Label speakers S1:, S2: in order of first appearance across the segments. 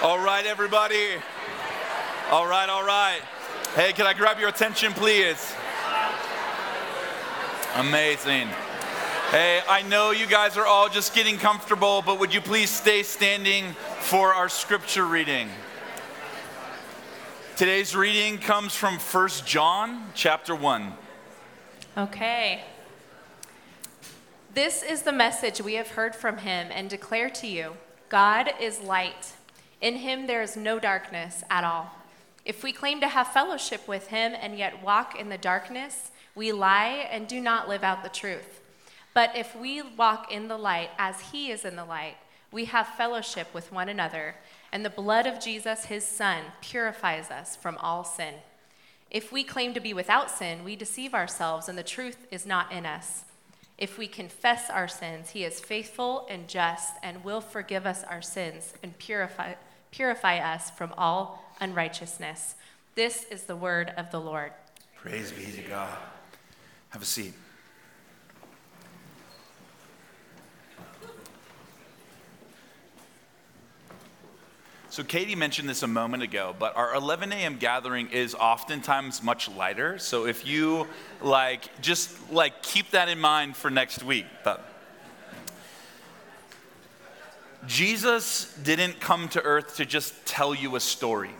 S1: All right, everybody. All right, all right. Hey, can I grab your attention, please? Amazing. Hey, I know you guys are all just getting comfortable, but would you please stay standing for our scripture reading? Today's reading comes from 1 John chapter 1.
S2: Okay. This is the message we have heard from him and declare to you God is light. In him there is no darkness at all. If we claim to have fellowship with him and yet walk in the darkness, we lie and do not live out the truth. But if we walk in the light as he is in the light, we have fellowship with one another, and the blood of Jesus, his son, purifies us from all sin. If we claim to be without sin, we deceive ourselves, and the truth is not in us. If we confess our sins, he is faithful and just and will forgive us our sins and purify, purify us from all unrighteousness. This is the word of the Lord.
S1: Praise be to God. Have a seat. So, Katie mentioned this a moment ago, but our 11 a.m. gathering is oftentimes much lighter. So, if you like, just like keep that in mind for next week. But Jesus didn't come to earth to just tell you a story.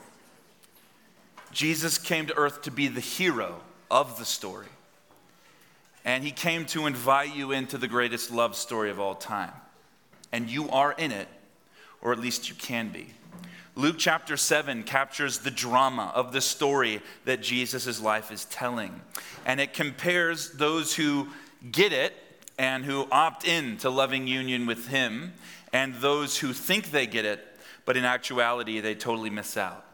S1: Jesus came to earth to be the hero of the story. And he came to invite you into the greatest love story of all time. And you are in it, or at least you can be. Luke chapter 7 captures the drama of the story that Jesus' life is telling. And it compares those who get it and who opt in to loving union with him and those who think they get it, but in actuality, they totally miss out.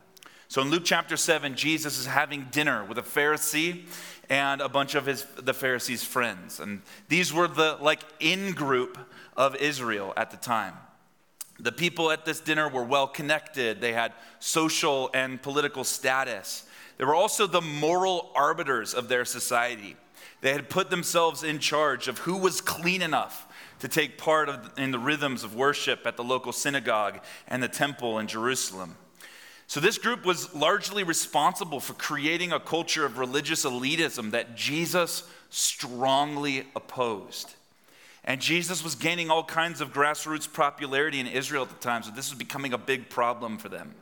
S1: So in Luke chapter 7, Jesus is having dinner with a Pharisee and a bunch of his the Pharisees' friends. And these were the like in group of Israel at the time. The people at this dinner were well connected, they had social and political status. They were also the moral arbiters of their society. They had put themselves in charge of who was clean enough to take part of, in the rhythms of worship at the local synagogue and the temple in Jerusalem. So, this group was largely responsible for creating a culture of religious elitism that Jesus strongly opposed. And Jesus was gaining all kinds of grassroots popularity in Israel at the time, so this was becoming a big problem for them.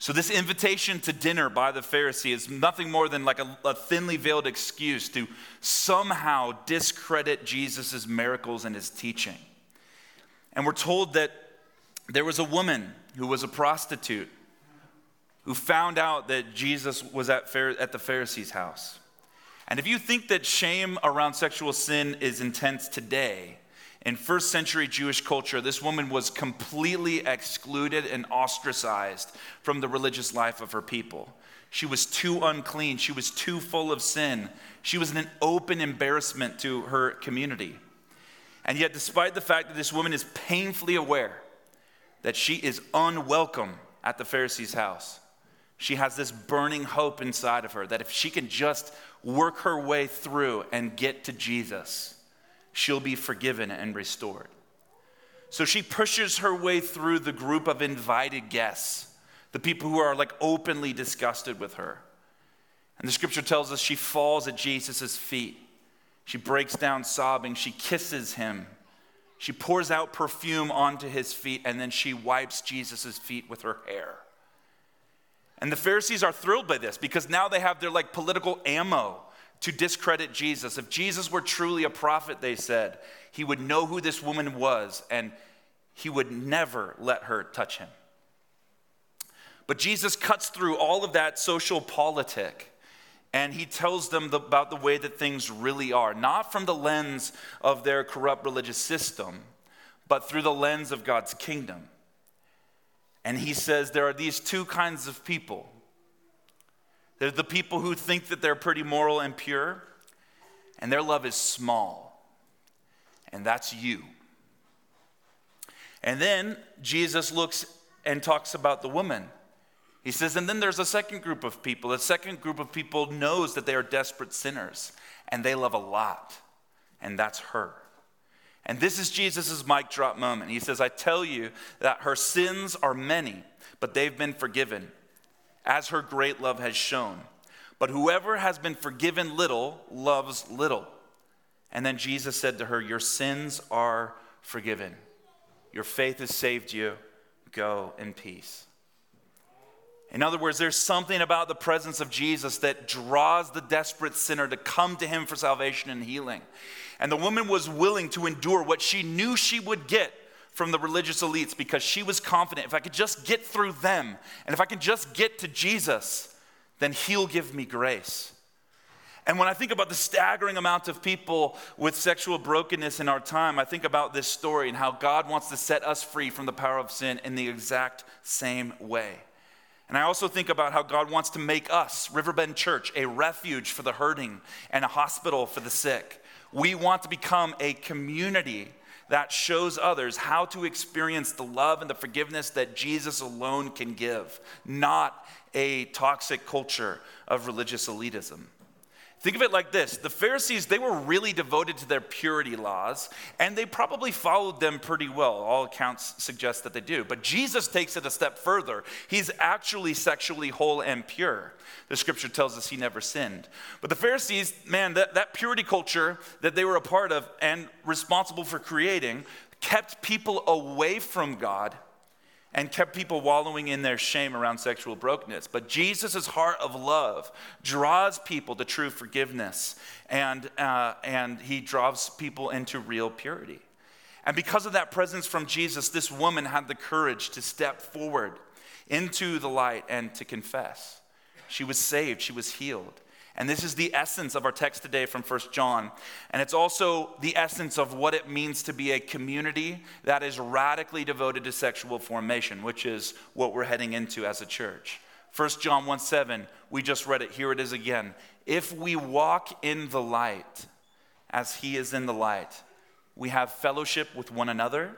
S1: So, this invitation to dinner by the Pharisee is nothing more than like a, a thinly veiled excuse to somehow discredit Jesus' miracles and his teaching. And we're told that there was a woman who was a prostitute who found out that Jesus was at, at the Pharisee's house. And if you think that shame around sexual sin is intense today, in first century Jewish culture, this woman was completely excluded and ostracized from the religious life of her people. She was too unclean. She was too full of sin. She was an open embarrassment to her community. And yet, despite the fact that this woman is painfully aware that she is unwelcome at the Pharisee's house, she has this burning hope inside of her that if she can just work her way through and get to Jesus, she'll be forgiven and restored. So she pushes her way through the group of invited guests, the people who are like openly disgusted with her. And the scripture tells us she falls at Jesus' feet. She breaks down sobbing. She kisses him. She pours out perfume onto his feet, and then she wipes Jesus' feet with her hair. And the Pharisees are thrilled by this because now they have their like political ammo to discredit Jesus. If Jesus were truly a prophet, they said, he would know who this woman was and he would never let her touch him. But Jesus cuts through all of that social politic and he tells them the, about the way that things really are, not from the lens of their corrupt religious system, but through the lens of God's kingdom. And he says there are these two kinds of people. There's the people who think that they're pretty moral and pure, and their love is small. And that's you. And then Jesus looks and talks about the woman. He says, and then there's a second group of people. A second group of people knows that they are desperate sinners, and they love a lot, and that's her. And this is Jesus' mic drop moment. He says, I tell you that her sins are many, but they've been forgiven, as her great love has shown. But whoever has been forgiven little loves little. And then Jesus said to her, Your sins are forgiven. Your faith has saved you. Go in peace. In other words, there's something about the presence of Jesus that draws the desperate sinner to come to him for salvation and healing. And the woman was willing to endure what she knew she would get from the religious elites because she was confident if I could just get through them and if I can just get to Jesus, then he'll give me grace. And when I think about the staggering amount of people with sexual brokenness in our time, I think about this story and how God wants to set us free from the power of sin in the exact same way. And I also think about how God wants to make us, Riverbend Church, a refuge for the hurting and a hospital for the sick. We want to become a community that shows others how to experience the love and the forgiveness that Jesus alone can give, not a toxic culture of religious elitism. Think of it like this the Pharisees, they were really devoted to their purity laws, and they probably followed them pretty well. All accounts suggest that they do. But Jesus takes it a step further. He's actually sexually whole and pure. The scripture tells us he never sinned. But the Pharisees, man, that, that purity culture that they were a part of and responsible for creating kept people away from God and kept people wallowing in their shame around sexual brokenness. But Jesus' heart of love draws people to true forgiveness, and, uh, and he draws people into real purity. And because of that presence from Jesus, this woman had the courage to step forward into the light and to confess. She was saved, she was healed. And this is the essence of our text today from 1 John. And it's also the essence of what it means to be a community that is radically devoted to sexual formation, which is what we're heading into as a church. 1 John 1 7, we just read it. Here it is again. If we walk in the light as he is in the light, we have fellowship with one another,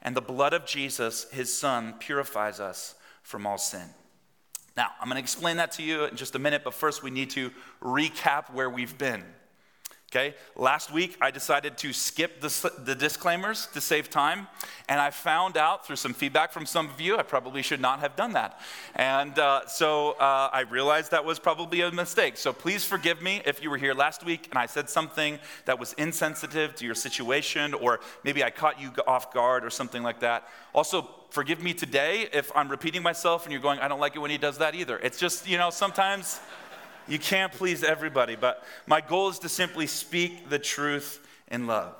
S1: and the blood of Jesus, his son, purifies us from all sin. Now, I'm going to explain that to you in just a minute, but first we need to recap where we've been. Okay, last week I decided to skip the, the, disclaimers to save time, and I found out through some feedback from some of you I probably should not have done that. And uh, so uh, I realized that was probably a mistake. So please forgive me if you were here last week and I said something that was insensitive to your situation, or maybe I caught you off guard or something like that. Also, forgive me today if I'm repeating myself and you're going, I don't like it when he does that either. It's just, you know, sometimes. You can't please everybody, but my goal is to simply speak the truth in love.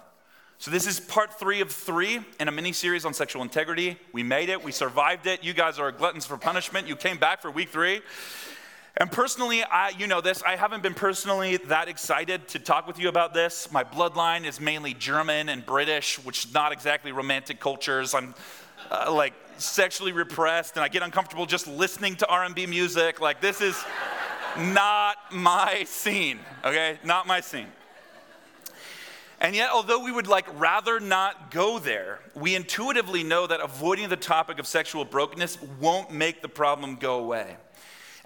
S1: So, this is part three of three in a mini series on sexual integrity. We made it, we survived it. You guys are gluttons for punishment. You came back for week three. And personally, I, you know this, I haven't been personally that excited to talk with you about this. My bloodline is mainly German and British, which is not exactly romantic cultures. I'm uh, like sexually repressed, and I get uncomfortable just listening to R&B music. Like this is not my scene, okay? Not my scene. And yet, although we would like rather not go there, we intuitively know that avoiding the topic of sexual brokenness won't make the problem go away.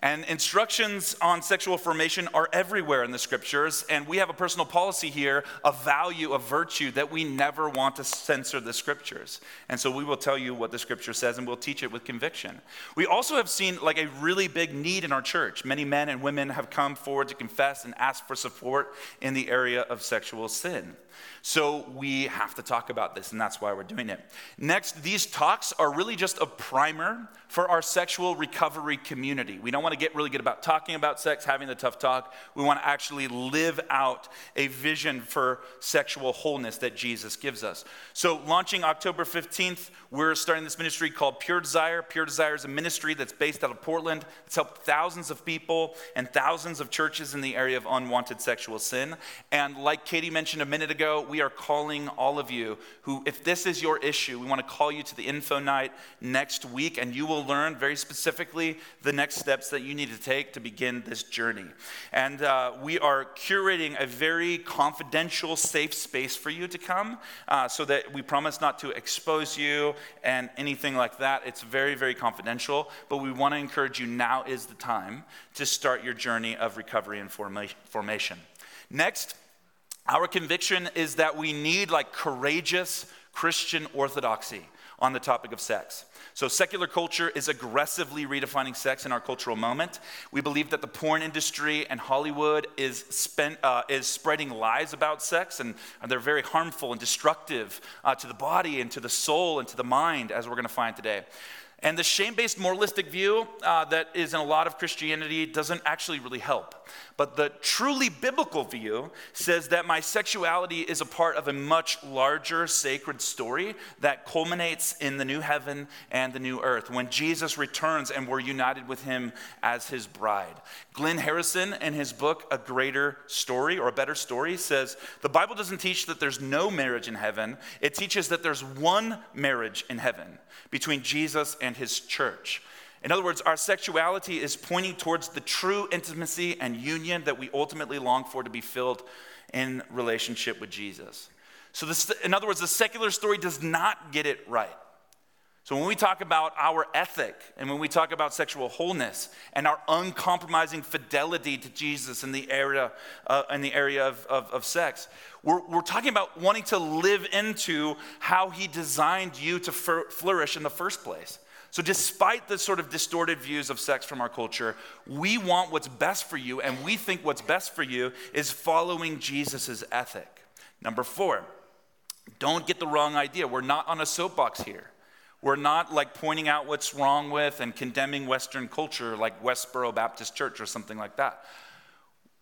S1: And instructions on sexual formation are everywhere in the scriptures, and we have a personal policy here, a value, a virtue, that we never want to censor the scriptures. And so we will tell you what the scripture says and we'll teach it with conviction. We also have seen like a really big need in our church. Many men and women have come forward to confess and ask for support in the area of sexual sin. So we have to talk about this, and that's why we're doing it. Next, these talks are really just a primer for our sexual recovery community. We don't want to get really good about talking about sex, having the tough talk. We want to actually live out a vision for sexual wholeness that Jesus gives us. So, launching October 15th, we're starting this ministry called Pure Desire. Pure Desire is a ministry that's based out of Portland. It's helped thousands of people and thousands of churches in the area of unwanted sexual sin. And like Katie mentioned a minute ago, we are calling all of you who, if this is your issue, we want to call you to the info night next week, and you will learn very specifically the next steps that you need to take to begin this journey. And uh, we are curating a very confidential, safe space for you to come uh, so that we promise not to expose you and anything like that. It's very, very confidential, but we want to encourage you now is the time to start your journey of recovery and formation. Next, our conviction is that we need like courageous Christian orthodoxy. on the topic of sex. So, secular culture is aggressively redefining sex in our cultural moment. We believe that the porn industry and Hollywood is, spent, uh, is spreading lies about sex, and, and they're very harmful and destructive uh, to the body and to the soul and to the mind, as we're going to find today. And the shame based moralistic view uh, that is in a lot of Christianity doesn't actually really help. But the truly biblical view says that my sexuality is a part of a much larger sacred story that culminates in the new heaven and the new earth when Jesus returns and we're united with him as his bride. Glynn Harrison, in his book, A Greater Story or A Better Story, says the Bible doesn't teach that there's no marriage in heaven, it teaches that there's one marriage in heaven between Jesus and his church. In other words, our sexuality is pointing towards the true intimacy and union that we ultimately long for to be filled in relationship with Jesus. So, this, in other words, the secular story does not get it right. So, when we talk about our ethic and when we talk about sexual wholeness and our uncompromising fidelity to Jesus in the area, uh, in the area of, of, of sex, we're, we're talking about wanting to live into how He designed you to flourish in the first place. So, despite the sort of distorted views of sex from our culture, we want what's best for you, and we think what's best for you is following Jesus' ethic. Number four, don't get the wrong idea. We're not on a soapbox here. We're not like pointing out what's wrong with and condemning Western culture like Westboro Baptist Church or something like that.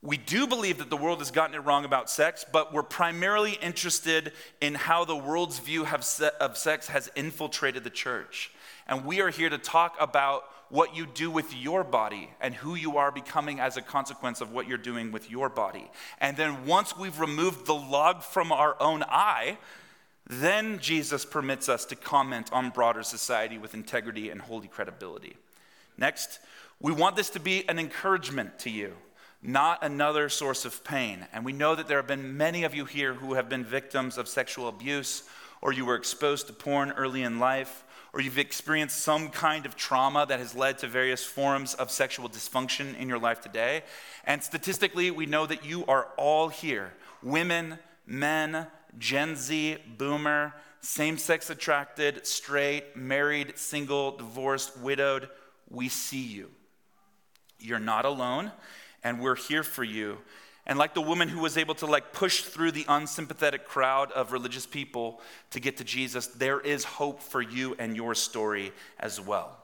S1: We do believe that the world has gotten it wrong about sex, but we're primarily interested in how the world's view of sex has infiltrated the church. And we are here to talk about what you do with your body and who you are becoming as a consequence of what you're doing with your body. And then once we've removed the log from our own eye, then Jesus permits us to comment on broader society with integrity and holy credibility. Next, we want this to be an encouragement to you, not another source of pain. And we know that there have been many of you here who have been victims of sexual abuse, or you were exposed to porn early in life, or you've experienced some kind of trauma that has led to various forms of sexual dysfunction in your life today. And statistically, we know that you are all here women, men, Gen Z, boomer, same sex attracted, straight, married, single, divorced, widowed. We see you. You're not alone, and we're here for you. And like the woman who was able to like push through the unsympathetic crowd of religious people to get to Jesus, there is hope for you and your story as well.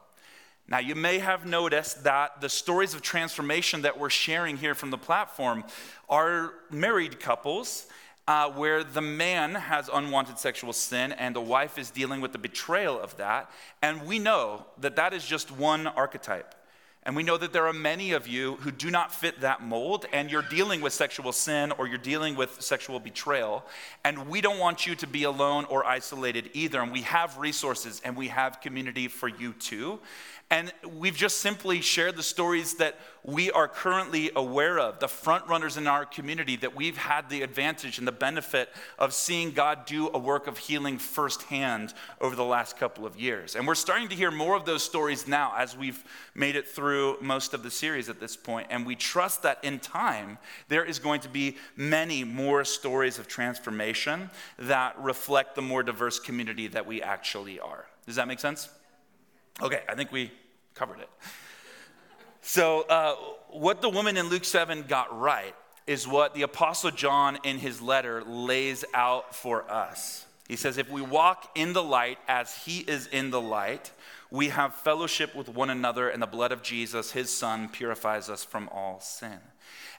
S1: Now, you may have noticed that the stories of transformation that we're sharing here from the platform are married couples uh, where the man has unwanted sexual sin and the wife is dealing with the betrayal of that. And we know that that is just one archetype. And we know that there are many of you who do not fit that mold, and you're dealing with sexual sin or you're dealing with sexual betrayal. And we don't want you to be alone or isolated either. And we have resources and we have community for you too. And we've just simply shared the stories that we are currently aware of, the front runners in our community that we've had the advantage and the benefit of seeing God do a work of healing firsthand over the last couple of years. And we're starting to hear more of those stories now as we've made it through most of the series at this point. And we trust that in time, there is going to be many more stories of transformation that reflect the more diverse community that we actually are. Does that make sense? Okay, I think we covered it. So, uh, what the woman in Luke 7 got right is what the Apostle John in his letter lays out for us. He says, If we walk in the light as he is in the light, we have fellowship with one another, and the blood of Jesus, his son, purifies us from all sin.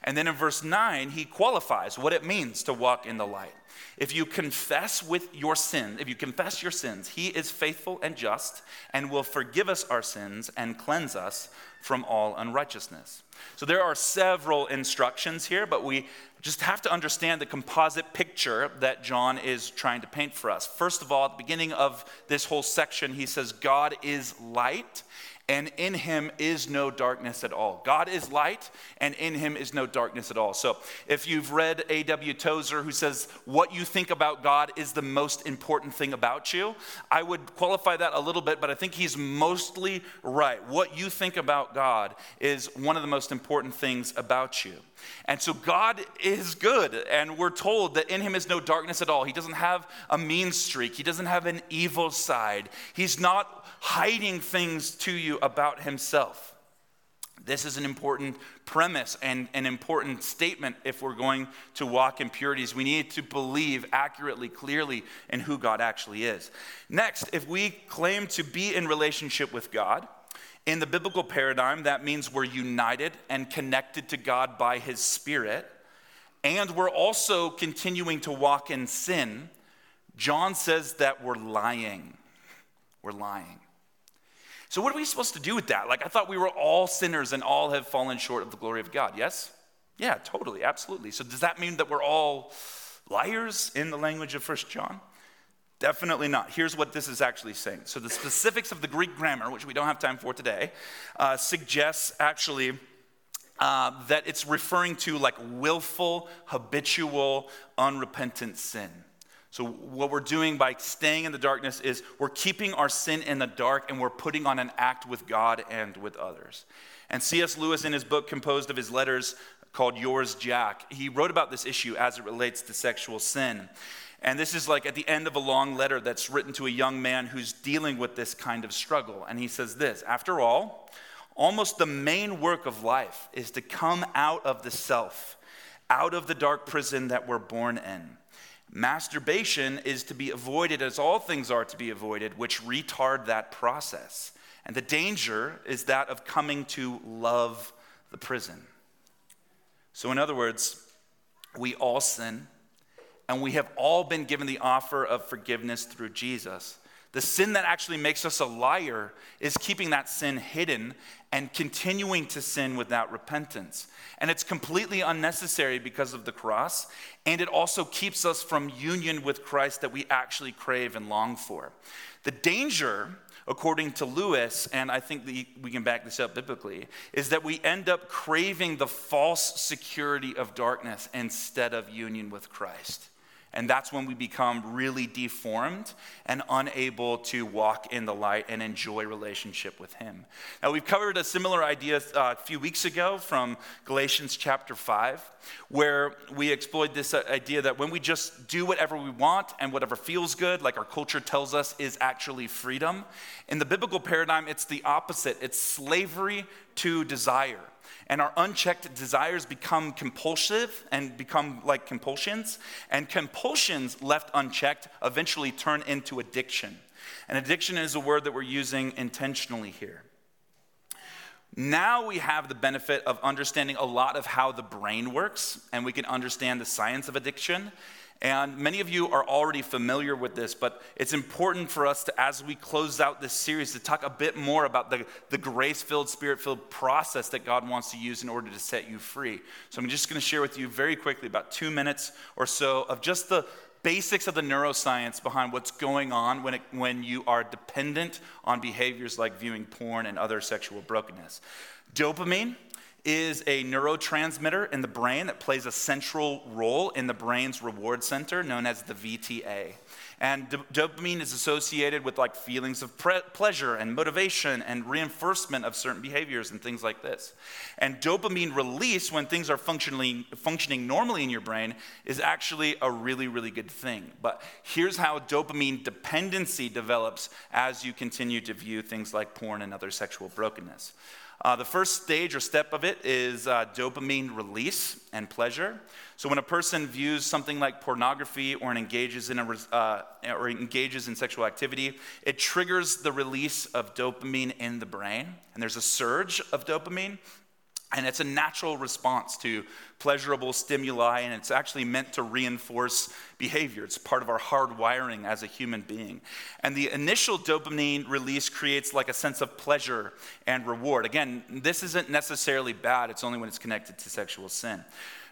S1: And then in verse 9, he qualifies what it means to walk in the light. If you confess with your sin, if you confess your sins, he is faithful and just and will forgive us our sins and cleanse us from all unrighteousness. So there are several instructions here, but we just have to understand the composite picture that John is trying to paint for us. First of all, at the beginning of this whole section, he says, God is light and in him is no darkness at all. God is light, and in him is no darkness at all. So if you've read A.W. Tozer, who says, What you think about God is the most important thing about you, I would qualify that a little bit, but I think he's mostly right. What you think about God is one of the most important things about you. And so God is good, and we're told that in him is no darkness at all. He doesn't have a mean streak, he doesn't have an evil side. He's not hiding things to you about himself. This is an important premise and an important statement if we're going to walk in purities. We need to believe accurately, clearly in who God actually is. Next, if we claim to be in relationship with God, in the biblical paradigm, that means we're united and connected to God by His Spirit, and we're also continuing to walk in sin. John says that we're lying. We're lying. So, what are we supposed to do with that? Like, I thought we were all sinners and all have fallen short of the glory of God. Yes? Yeah, totally, absolutely. So, does that mean that we're all liars in the language of First John? Definitely not. Here's what this is actually saying. So, the specifics of the Greek grammar, which we don't have time for today, uh, suggests actually uh, that it's referring to like willful, habitual, unrepentant sin. So, what we're doing by staying in the darkness is we're keeping our sin in the dark and we're putting on an act with God and with others. And C.S. Lewis, in his book composed of his letters called Yours, Jack, he wrote about this issue as it relates to sexual sin. And this is like at the end of a long letter that's written to a young man who's dealing with this kind of struggle. And he says this After all, almost the main work of life is to come out of the self, out of the dark prison that we're born in. Masturbation is to be avoided as all things are to be avoided, which retard that process. And the danger is that of coming to love the prison. So, in other words, we all sin and we have all been given the offer of forgiveness through Jesus. The sin that actually makes us a liar is keeping that sin hidden and continuing to sin without repentance. And it's completely unnecessary because of the cross, and it also keeps us from union with Christ that we actually crave and long for. The danger, according to Lewis, and I think we can back this up biblically, is that we end up craving the false security of darkness instead of union with Christ. And that's when we become really deformed and unable to walk in the light and enjoy relationship with Him. Now, we've covered a similar idea uh, a few weeks ago from Galatians chapter 5, where we explored this uh, idea that when we just do whatever we want and whatever feels good, like our culture tells us is actually freedom, in the biblical paradigm, it's the opposite. It's slavery to desire and our unchecked desires become compulsive and become like compulsions. And compulsions left unchecked eventually turn into addiction. And addiction is a word that we're using intentionally here. Now we have the benefit of understanding a lot of how the brain works, and we can understand the science of addiction. And many of you are already familiar with this, but it's important for us to, as we close out this series, to talk a bit more about the, the grace filled, spirit filled process that God wants to use in order to set you free. So I'm just going to share with you very quickly about two minutes or so of just the basics of the neuroscience behind what's going on when, it, when you are dependent on behaviors like viewing porn and other sexual brokenness. Dopamine is a neurotransmitter in the brain that plays a central role in the brain's reward center known as the VTA. And d- dopamine is associated with like feelings of pre- pleasure and motivation and reinforcement of certain behaviors and things like this. And dopamine release when things are functioning, functioning normally in your brain is actually a really, really good thing. But here's how dopamine dependency develops as you continue to view things like porn and other sexual brokenness. Uh, the first stage or step of it is uh, dopamine release and pleasure. So when a person views something like pornography or engages in a, uh, Uh, or engages in sexual activity, it triggers the release of dopamine in the brain, and there's a surge of dopamine and it's a natural response to pleasurable stimuli, and it's actually meant to reinforce behavior. It's part of our hardwiring as a human being. And the initial dopamine release creates like a sense of pleasure and reward. Again, this isn't necessarily bad, it's only when it's connected to sexual sin.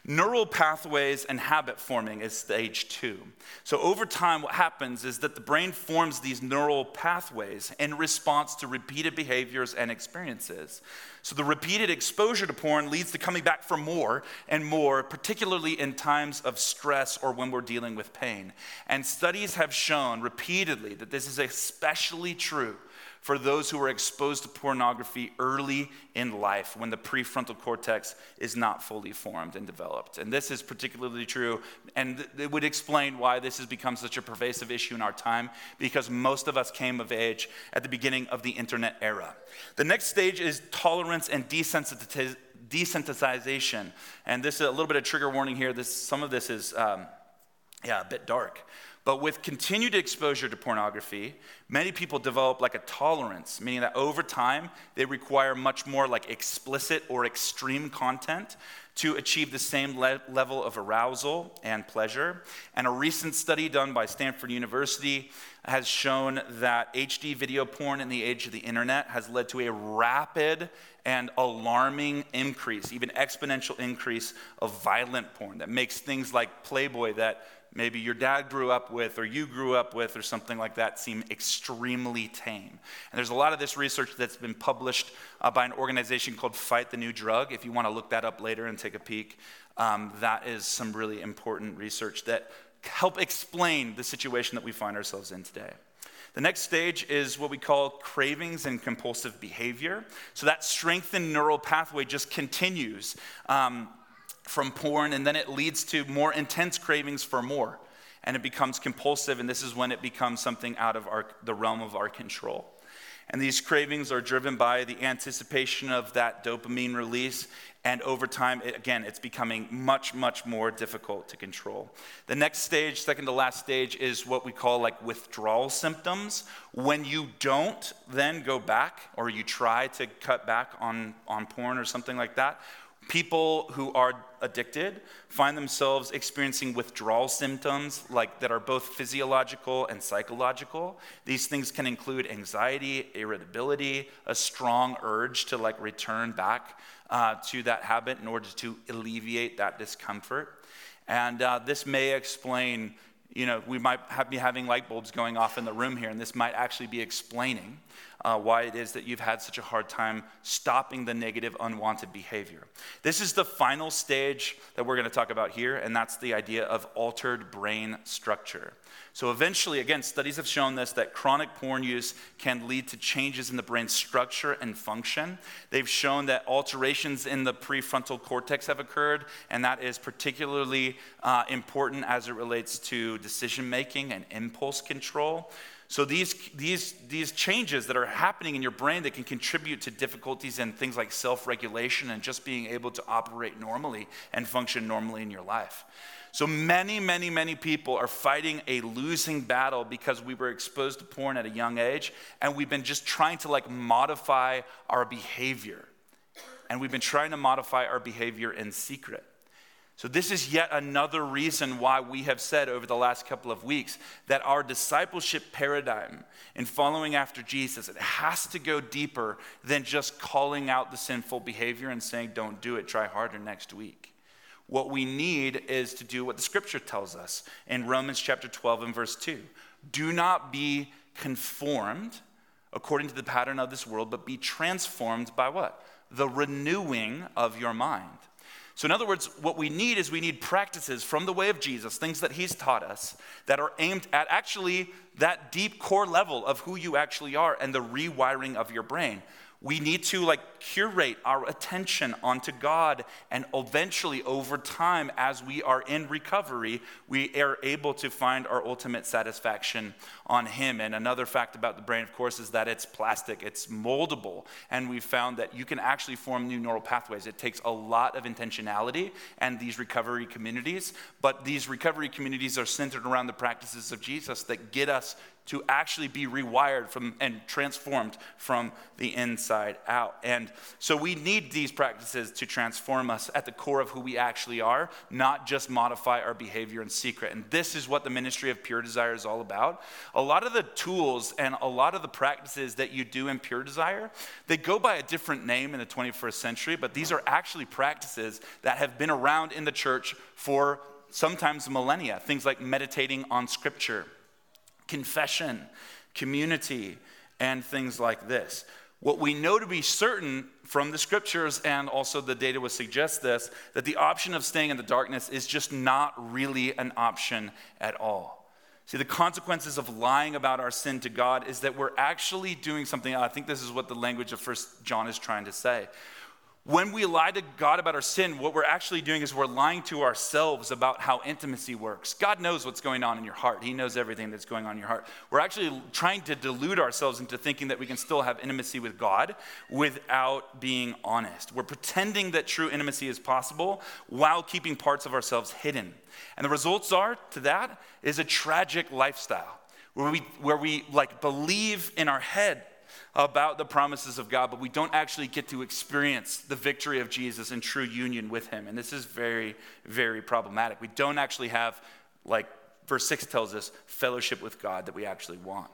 S1: Neural pathways and habit forming is stage two. So, over time, what happens is that the brain forms these neural pathways in response to repeated behaviors and experiences. So, the repeated exposure to porn leads to coming back for more and more, particularly in times of stress or when we're dealing with pain. And studies have shown repeatedly that this is especially true for those who are exposed to pornography early in life when the prefrontal cortex is not fully formed and developed. And this is particularly true, and it would explain why this has become such a pervasive issue in our time, because most of us came of age at the beginning of the internet era. The next stage is tolerance and desensitization. And this is a little bit of trigger warning here. This some of this is, um, yeah, a bit dark. But with continued exposure to pornography, many people develop like a tolerance, meaning that over time they require much more like explicit or extreme content to achieve the same le- level of arousal and pleasure. And a recent study done by Stanford University has shown that HD video porn in the age of the internet has led to a rapid and alarming increase, even exponential increase of violent porn that makes things like Playboy that maybe your dad grew up with or you grew up with or something like that seem extremely tame. And there's a lot of this research that's been published uh, by an organization called Fight the New Drug. If you want to look that up later and take a peek, um, that is some really important research that help explain the situation that we find ourselves in today. The next stage is what we call cravings and compulsive behavior. So that strengthened neural pathway just continues. Um, from porn, and then it leads to more intense cravings for more. And it becomes compulsive, and this is when it becomes something out of our, the realm of our control. And these cravings are driven by the anticipation of that dopamine release. And over time, it, again, it's becoming much, much more difficult to control. The next stage, second to last stage, is what we call like withdrawal symptoms. When you don't then go back or you try to cut back on, on porn or something like that, People who are addicted find themselves experiencing withdrawal symptoms like that are both physiological and psychological. These things can include anxiety, irritability, a strong urge to like return back uh, to that habit in order to alleviate that discomfort. And uh, this may explain, you know, we might have, be having light bulbs going off in the room here, and this might actually be explaining uh, why it is that you've had such a hard time stopping the negative, unwanted behavior. This is the final stage that we're going to talk about here, and that's the idea of altered brain structure. So, eventually, again, studies have shown this that chronic porn use can lead to changes in the brain structure and function. They've shown that alterations in the prefrontal cortex have occurred, and that is particularly uh, important as it relates to decision making and impulse control. So these, these, these changes that are happening in your brain that can contribute to difficulties in things like self-regulation and just being able to operate normally and function normally in your life. So many, many, many people are fighting a losing battle because we were exposed to porn at a young age and we've been just trying to like modify our behavior. And we've been trying to modify our behavior in secret. So, this is yet another reason why we have said over the last couple of weeks that our discipleship paradigm in following after Jesus, it has to go deeper than just calling out the sinful behavior and saying, don't do it, try harder next week. What we need is to do what the scripture tells us in Romans chapter 12 and verse 2. Do not be conformed according to the pattern of this world, but be transformed by what? The renewing of your mind so, in other words, what we need is we need practices from the way of Jesus, things that he's taught us, that are aimed at actually that deep core level of who you actually are and the rewiring of your brain we need to like curate our attention onto God and eventually over time as we are in recovery we are able to find our ultimate satisfaction on him. And another fact about the brain of course is that it's plastic it's moldable and we found that you can actually form new neural pathways. It takes a lot of intentionality and these recovery communities but these recovery communities are centered around the practices of Jesus that get us to actually be rewired from and transformed from the inside out. And so we need these practices to transform us at the core of who we actually are, not just modify our behavior in secret. And this is what the ministry of Pure Desire is all about. A lot of the tools and a lot of the practices that you do in Pure Desire, they go by a different name in the 21st century, but these are actually practices that have been around in the church for sometimes millennia. Things like meditating on scripture confession, community, and things like this. What we know to be certain from the scriptures and also the data would suggest this that the option of staying in the darkness is just not really an option at all. See, the consequences of lying about our sin to God is that we're actually doing something. I think this is what the language of First John is trying to say. When we lie to God about our sin, what we're actually doing is we're lying to ourselves about how intimacy works. God knows what's going on in your heart, He knows everything that's going on in your heart. We're actually trying to delude ourselves into thinking that we can still have intimacy with God without being honest. We're pretending that true intimacy is possible while keeping parts of ourselves hidden. And the results are to that is a tragic lifestyle where we, where we like believe in our head about the promises of God, but we don't actually get to experience the victory of Jesus in true union with Him. And this is very, very problematic. We don't actually have, like verse 6 tells us, fellowship with God that we actually want.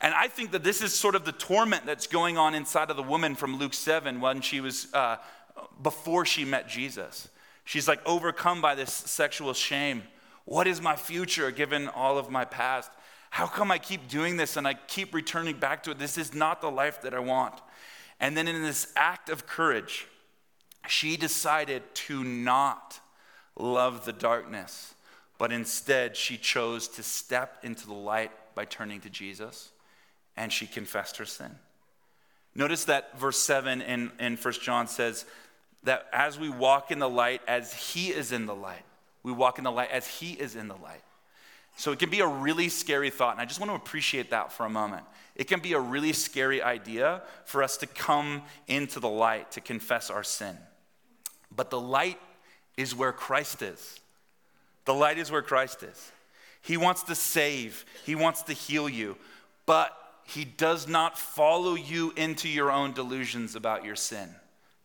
S1: And I think that this is sort of the torment that's going on inside of the woman from Luke 7 when she was, uh, before she met Jesus. She's like overcome by this sexual shame. What is my future given all of my past? How come I keep doing this and I keep returning back to it? This is not the life that I want. And then in this act of courage, she decided to not love the darkness, but instead she chose to step into the light by turning to Jesus and she confessed her sin. Notice that verse 7 in, in 1 John says that as we walk in the light, as he is in the light, we walk in the light as he is in the light. So it can be a really scary thought, and I just want to appreciate that for a moment. It can be a really scary idea for us to come into the light to confess our sin. But the light is where Christ is. The light is where Christ is. He wants to save, He wants to heal you, but He does not follow you into your own delusions about your sin.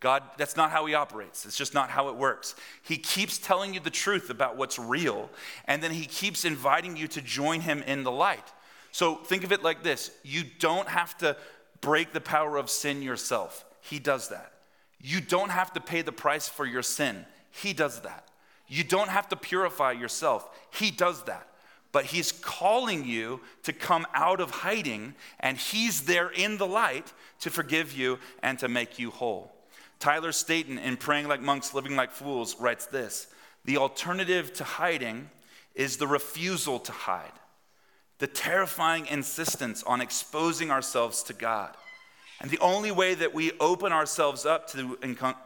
S1: God, that's not how he operates. It's just not how it works. He keeps telling you the truth about what's real, and then he keeps inviting you to join him in the light. So think of it like this you don't have to break the power of sin yourself, he does that. You don't have to pay the price for your sin, he does that. You don't have to purify yourself, he does that. But he's calling you to come out of hiding, and he's there in the light to forgive you and to make you whole. Tyler Staton, in Praying Like Monks, Living Like Fools, writes this The alternative to hiding is the refusal to hide, the terrifying insistence on exposing ourselves to God. And the only way that we open ourselves up to,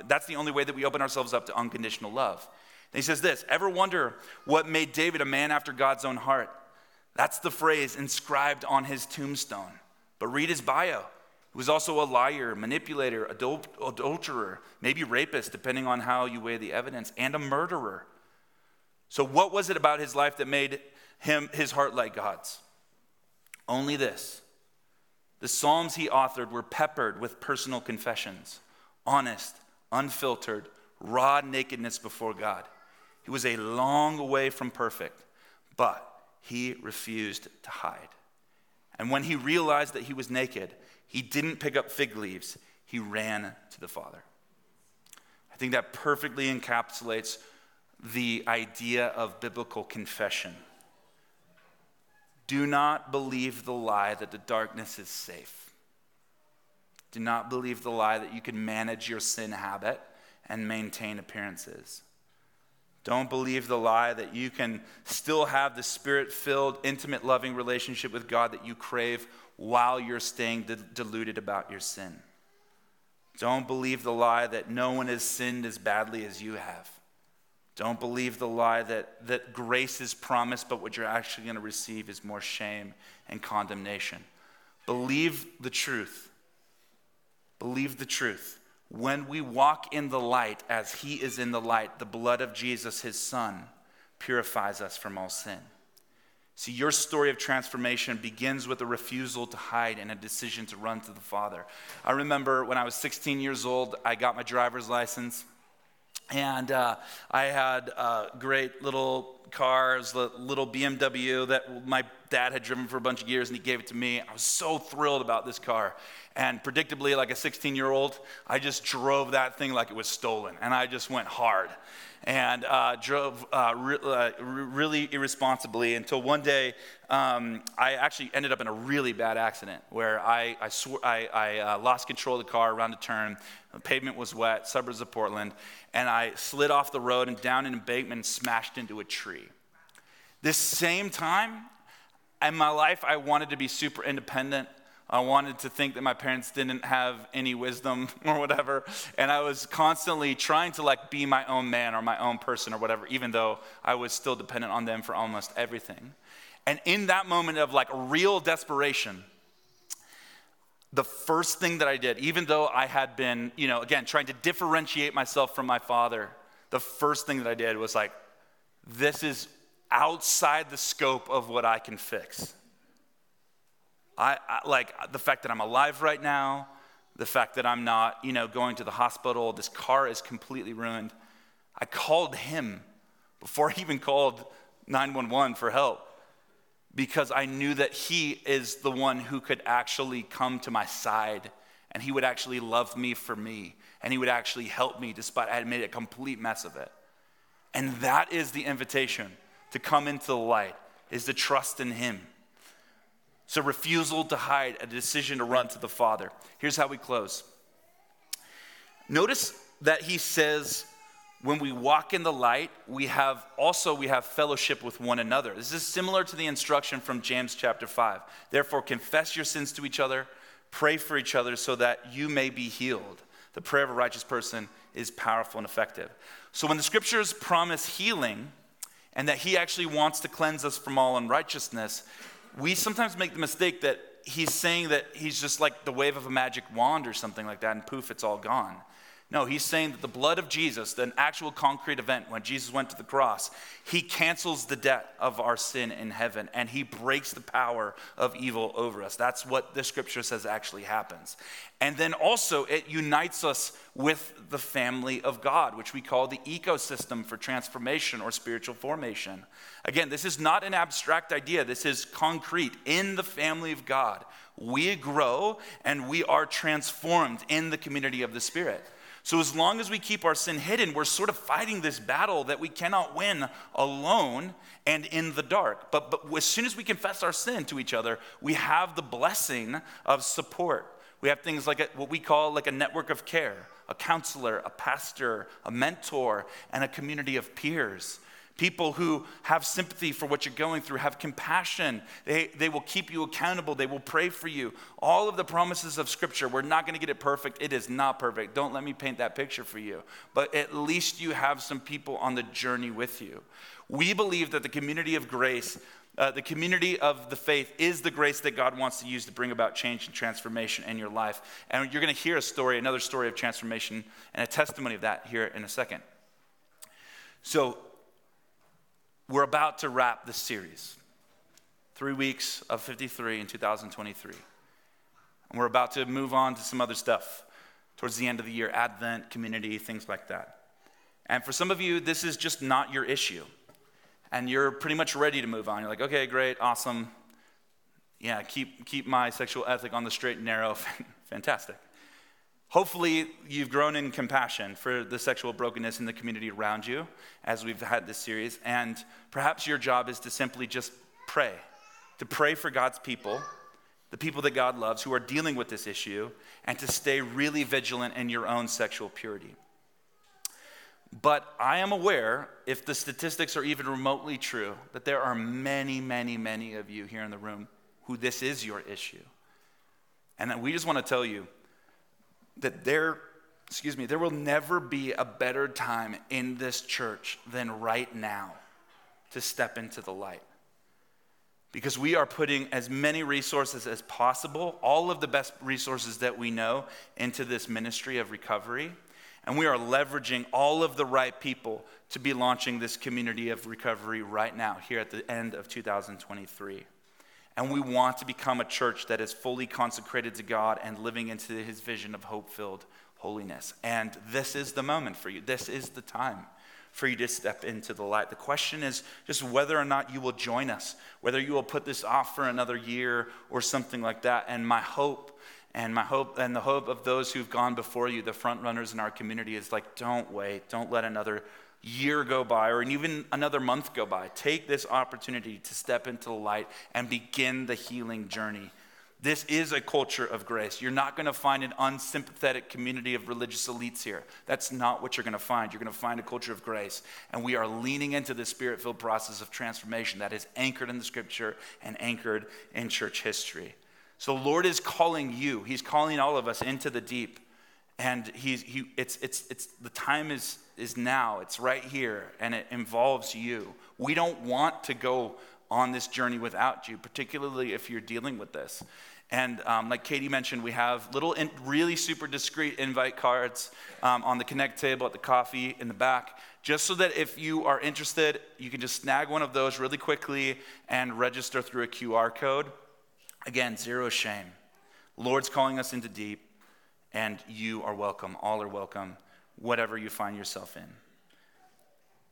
S1: that's the only way that we open ourselves up to unconditional love. And he says this Ever wonder what made David a man after God's own heart? That's the phrase inscribed on his tombstone. But read his bio who was also a liar, manipulator, adul- adulterer, maybe rapist, depending on how you weigh the evidence, and a murderer. So, what was it about his life that made him his heart like God's? Only this. The Psalms he authored were peppered with personal confessions, honest, unfiltered, raw nakedness before God. He was a long way from perfect, but he refused to hide. And when he realized that he was naked, he didn't pick up fig leaves, he ran to the Father. I think that perfectly encapsulates the idea of biblical confession. Do not believe the lie that the darkness is safe. Do not believe the lie that you can manage your sin habit and maintain appearances. Don't believe the lie that you can still have the spirit filled, intimate, loving relationship with God that you crave while you're staying de- deluded about your sin. Don't believe the lie that no one has sinned as badly as you have. Don't believe the lie that, that grace is promised, but what you're actually going to receive is more shame and condemnation. Believe the truth. Believe the truth. When we walk in the light as He is in the light, the blood of Jesus, His Son, purifies us from all sin. See, your story of transformation begins with a refusal to hide and a decision to run to the Father. I remember when I was 16 years old, I got my driver's license. And uh, I had a great little car, it a little BMW that my dad had driven for a bunch of years, and he gave it to me. I was so thrilled about this car. And predictably, like a 16 year old, I just drove that thing like it was stolen, and I just went hard and uh, drove uh, re- uh, really irresponsibly until one day um, I actually ended up in a really bad accident where I, I, sw- I, I uh, lost control of the car around a turn. The pavement was wet, suburbs of Portland, and I slid off the road and down an embankment and smashed into a tree. This same time in my life, I wanted to be super independent. I wanted to think that my parents didn't have any wisdom or whatever. And I was constantly trying to like be my own man or my own person or whatever, even though I was still dependent on them for almost everything. And in that moment of like real desperation, the first thing that I did, even though I had been, you know, again, trying to differentiate myself from my father, the first thing that I did was like, this is outside the scope of what I can fix. I, I, like the fact that I'm alive right now, the fact that I'm not, you know, going to the hospital, this car is completely ruined. I called him before I even called 911 for help because I knew that he is the one who could actually come to my side and he would actually love me for me and he would actually help me despite I had made a complete mess of it. And that is the invitation to come into the light is to trust in him it's a refusal to hide, a decision to run to the Father. Here's how we close. Notice that he says, when we walk in the light, we have also we have fellowship with one another. This is similar to the instruction from James chapter 5. Therefore, confess your sins to each other, pray for each other so that you may be healed. The prayer of a righteous person is powerful and effective. So when the scriptures promise healing and that he actually wants to cleanse us from all unrighteousness, we sometimes make the mistake that he's saying that he's just like the wave of a magic wand or something like that, and poof, it's all gone. No, he's saying that the blood of Jesus, an actual concrete event when Jesus went to the cross, he cancels the debt of our sin in heaven and he breaks the power of evil over us. That's what the scripture says actually happens. And then also, it unites us with the family of God, which we call the ecosystem for transformation or spiritual formation. Again, this is not an abstract idea, this is concrete. In the family of God, we grow and we are transformed in the community of the Spirit. So, as long as we keep our sin hidden, we're sort of fighting this battle that we cannot win alone and in the dark. But, but as soon as we confess our sin to each other, we have the blessing of support. We have things like a, what we call like a network of care, a counselor, a pastor, a mentor, and a community of peers. People who have sympathy for what you're going through, have compassion. They, they will keep you accountable. They will pray for you. All of the promises of Scripture, we're not going to get it perfect. It is not perfect. Don't let me paint that picture for you. But at least you have some people on the journey with you. We believe that the community of grace, uh, the community of the faith, is the grace that God wants to use to bring about change and transformation in your life. And you're going to hear a story, another story of transformation, and a testimony of that here in a second. So, we're about to wrap this series. Three weeks of 53 in 2023. And we're about to move on to some other stuff towards the end of the year Advent, community, things like that. And for some of you, this is just not your issue. And you're pretty much ready to move on. You're like, okay, great, awesome. Yeah, keep, keep my sexual ethic on the straight and narrow. Fantastic. Hopefully, you've grown in compassion for the sexual brokenness in the community around you as we've had this series. And perhaps your job is to simply just pray, to pray for God's people, the people that God loves who are dealing with this issue, and to stay really vigilant in your own sexual purity. But I am aware, if the statistics are even remotely true, that there are many, many, many of you here in the room who this is your issue. And we just want to tell you that there, excuse me, there will never be a better time in this church than right now to step into the light. Because we are putting as many resources as possible, all of the best resources that we know, into this ministry of recovery. And we are leveraging all of the right people to be launching this community of recovery right now, here at the end of 2023. And we want to become a church that is fully consecrated to God and living into his vision of hope filled holiness. And this is the moment for you. This is the time for you to step into the light. The question is just whether or not you will join us, whether you will put this off for another year or something like that. And my hope and my hope and the hope of those who've gone before you, the front runners in our community, is like, don't wait. Don't let another year go by or even another month go by. Take this opportunity to step into the light and begin the healing journey. This is a culture of grace. You're not going to find an unsympathetic community of religious elites here. That's not what you're going to find. You're going to find a culture of grace. And we are leaning into the spirit filled process of transformation that is anchored in the scripture and anchored in church history. So, Lord is calling you, He's calling all of us into the deep. And he's, he, it's, it's, it's, the time is, is now, it's right here, and it involves you. We don't want to go on this journey without you, particularly if you're dealing with this. And um, like Katie mentioned, we have little, in, really super discreet invite cards um, on the Connect table at the coffee in the back, just so that if you are interested, you can just snag one of those really quickly and register through a QR code. Again, zero shame. Lord's calling us into deep and you are welcome. All are welcome, whatever you find yourself in.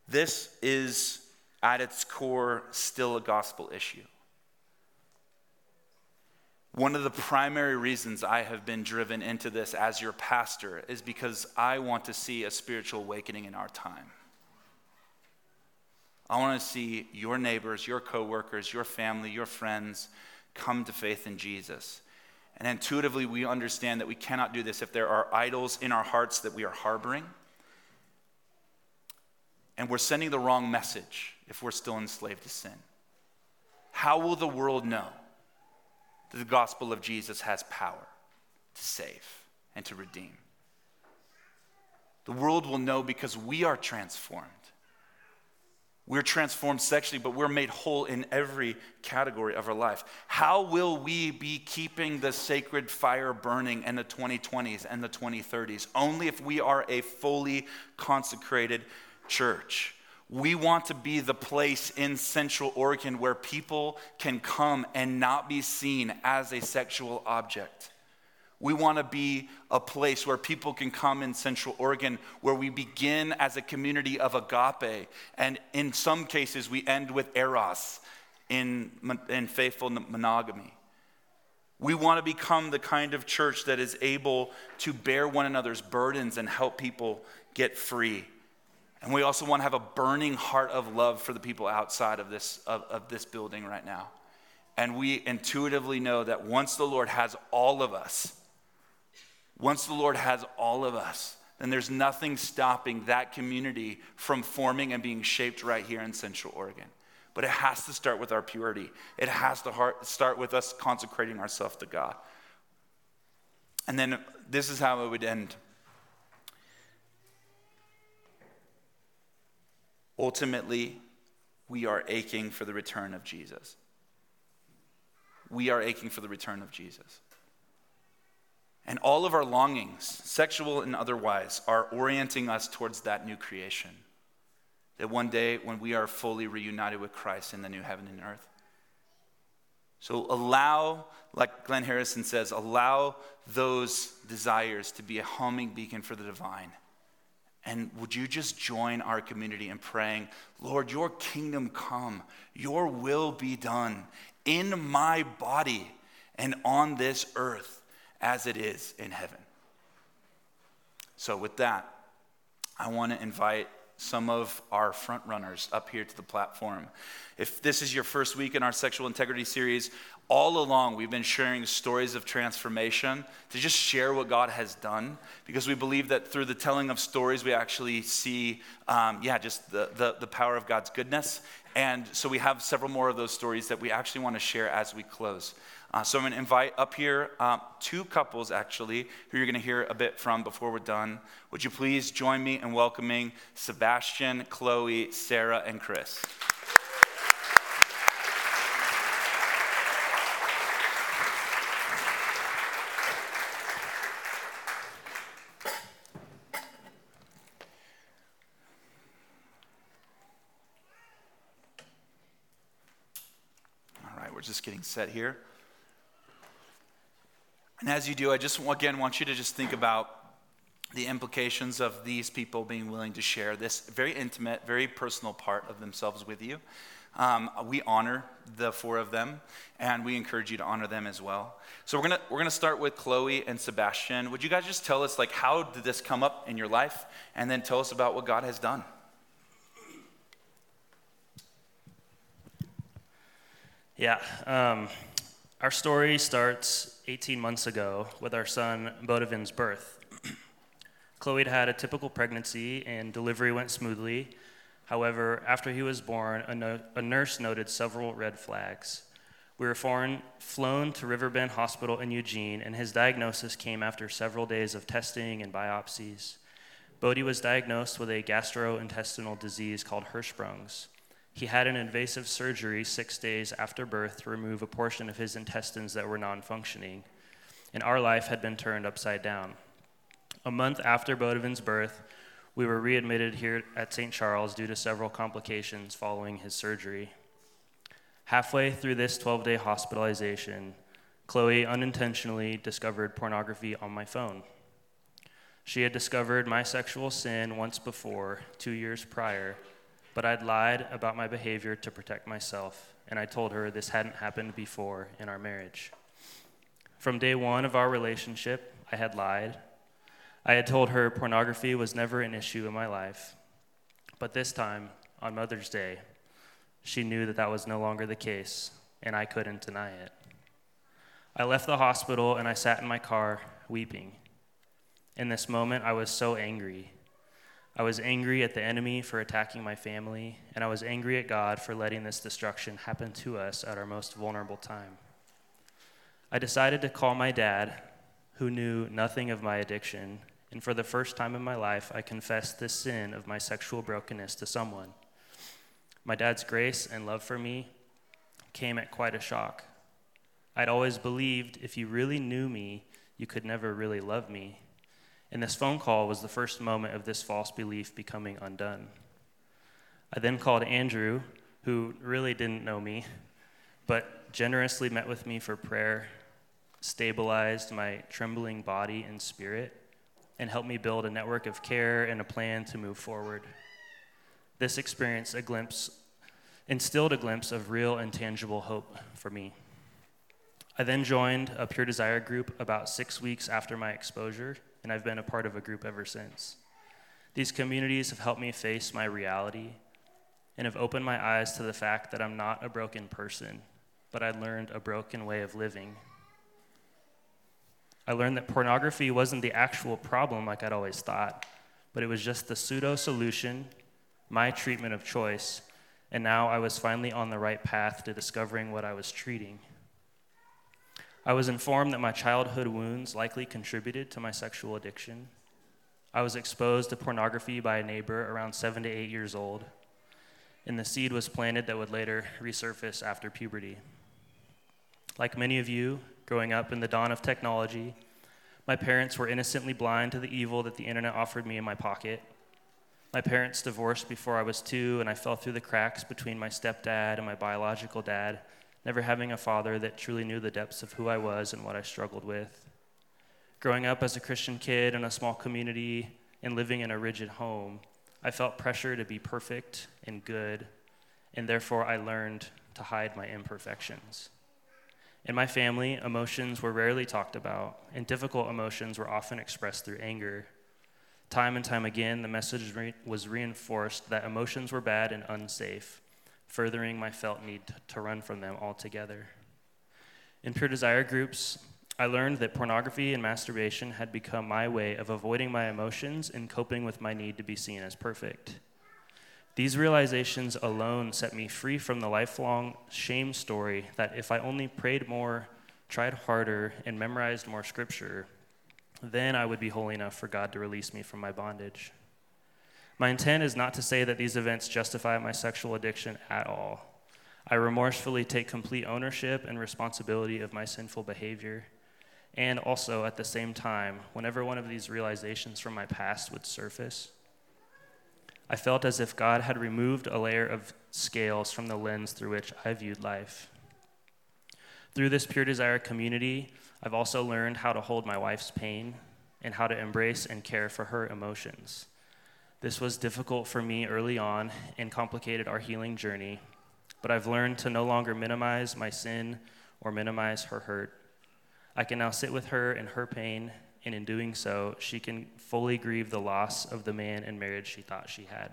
S1: This is, at its core, still a gospel issue. One of the primary reasons I have been driven into this as your pastor is because I want to see a spiritual awakening in our time. I want to see your neighbors, your coworkers, your family, your friends come to faith in Jesus. And intuitively, we understand that we cannot do this if there are idols in our hearts that we are harboring. And we're sending the wrong message if we're still enslaved to sin. How will the world know that the gospel of Jesus has power to save and to redeem? The world will know because we are transformed. We're transformed sexually, but we're made whole in every category of our life. How will we be keeping the sacred fire burning in the 2020s and the 2030s? Only if we are a fully consecrated church. We want to be the place in Central Oregon where people can come and not be seen as a sexual object. We want to be a place where people can come in Central Oregon, where we begin as a community of agape, and in some cases, we end with eros in, in faithful monogamy. We want to become the kind of church that is able to bear one another's burdens and help people get free. And we also want to have a burning heart of love for the people outside of this, of, of this building right now. And we intuitively know that once the Lord has all of us, once the Lord has all of us, then there's nothing stopping that community from forming and being shaped right here in Central Oregon. But it has to start with our purity. It has to start with us consecrating ourselves to God. And then this is how it would end. Ultimately, we are aching for the return of Jesus. We are aching for the return of Jesus. And all of our longings, sexual and otherwise, are orienting us towards that new creation. That one day, when we are fully reunited with Christ in the new heaven and earth. So allow, like Glynn Harrison says, allow those desires to be a homing beacon for the divine. And would you just join our community in praying, Lord, your kingdom come, your will be done in my body and on this earth as it is in heaven. So, with that, I want to invite some of our front runners up here to the platform. If this is your first week in our sexual integrity series, all along we've been sharing stories of transformation to just share what God has done because we believe that through the telling of stories, we actually see, um, yeah, just the, the, the power of God's goodness. And so we have several more of those stories that we actually want to share as we close. Uh, so I'm going to invite up here um, two couples, actually, who you're going to hear a bit from before we're done. Would you please join me in welcoming Sebastian, Chloe, Sarah, and Chris? All right, we're just getting set here. And as you do, I just again want you to just think about the implications of these people being willing to share this very intimate, very personal part of themselves with you. Um, we honor the four of them, and we encourage you to honor them as well. So we're gonna we're gonna start with Chloe and Sebastian. Would you guys just tell us like how did this come up in your life, and then tell us about what God has done?
S3: Yeah, um, our story starts 18 months ago with our son Bodavin's birth. Chloe had a typical pregnancy, and delivery went smoothly. However, after he was born, a, no- a nurse noted several red flags. We were foreign, flown to Riverbend Hospital in Eugene, and his diagnosis came after several days of testing and biopsies. Bodie was diagnosed with a gastrointestinal disease called Hirschsprung's. He had an invasive surgery six days after birth to remove a portion of his intestines that were non functioning, and our life had been turned upside down. A month after Bodavin's birth, we were readmitted here at St. Charles due to several complications following his surgery. Halfway through this 12 day hospitalization, Chloe unintentionally discovered pornography on my phone. She had discovered my sexual sin once before, two years prior, but I'd lied about my behavior to protect myself, and I told her this hadn't happened before in our marriage. From day one of our relationship, I had lied. I had told her pornography was never an issue in my life, but this time, on Mother's Day, she knew that that was no longer the case, and I couldn't deny it. I left the hospital and I sat in my car weeping. In this moment, I was so angry. I was angry at the enemy for attacking my family, and I was angry at God for letting this destruction happen to us at our most vulnerable time. I decided to call my dad, who knew nothing of my addiction, and for the first time in my life, I confessed the sin of my sexual brokenness to someone. My dad's grace and love for me came at quite a shock. I'd always believed if you really knew me, you could never really love me. And this phone call was the first moment of this false belief becoming undone. I then called Andrew, who really didn't know me, but generously met with me for prayer, stabilized my trembling body and spirit, and helped me build a network of care and a plan to move forward. This experience, a glimpse, instilled a glimpse of real and tangible hope for me. I then joined a Pure Desire group about six weeks after my exposure, and I've been a part of a group ever since. These communities have helped me face my reality and have opened my eyes to the fact that I'm not a broken person, but I learned a broken way of living. I learned that pornography wasn't the actual problem like I'd always thought, but it was just the pseudo solution, my treatment of choice, and now I was finally on the right path to discovering what I was treating. I was informed that my childhood wounds likely contributed to my sexual addiction. I was exposed to pornography by a neighbor around seven to eight years old, and the seed was planted that would later resurface after puberty. Like many of you, growing up in the dawn of technology, my parents were innocently blind to the evil that the internet offered me in my pocket. My parents divorced before I was two, and I fell through the cracks between my stepdad and my biological dad, never having a father that truly knew the depths of who I was and what I struggled with. Growing up as a Christian kid in a small community and living in a rigid home, I felt pressure to be perfect and good, and therefore I learned to hide my imperfections. In my family, emotions were rarely talked about, and difficult emotions were often expressed through anger. Time and time again, the message re- was reinforced that emotions were bad and unsafe, furthering my felt need to run from them altogether. In Pure Desire groups, I learned that pornography and masturbation had become my way of avoiding my emotions and coping with my need to be seen as perfect. These realizations alone set me free from the lifelong shame story that if I only prayed more, tried harder, and memorized more scripture, then I would be holy enough for God to release me from my bondage. My intent is not to say that these events justify my sexual addiction at all. I remorsefully take complete ownership and responsibility of my sinful behavior. And also, at the same time, whenever one of these realizations from my past would surface, I felt as if God had removed a layer of scales from the lens through which I viewed life. Through this Pure Desire community, I've also learned how to hold my wife's pain and how to embrace and care for her emotions. This was difficult for me early on and complicated our healing journey, but I've learned to no longer minimize my sin or minimize her hurt. I can now sit with her in her pain, and in doing so, she can fully grieve the loss of the man and marriage she thought she had.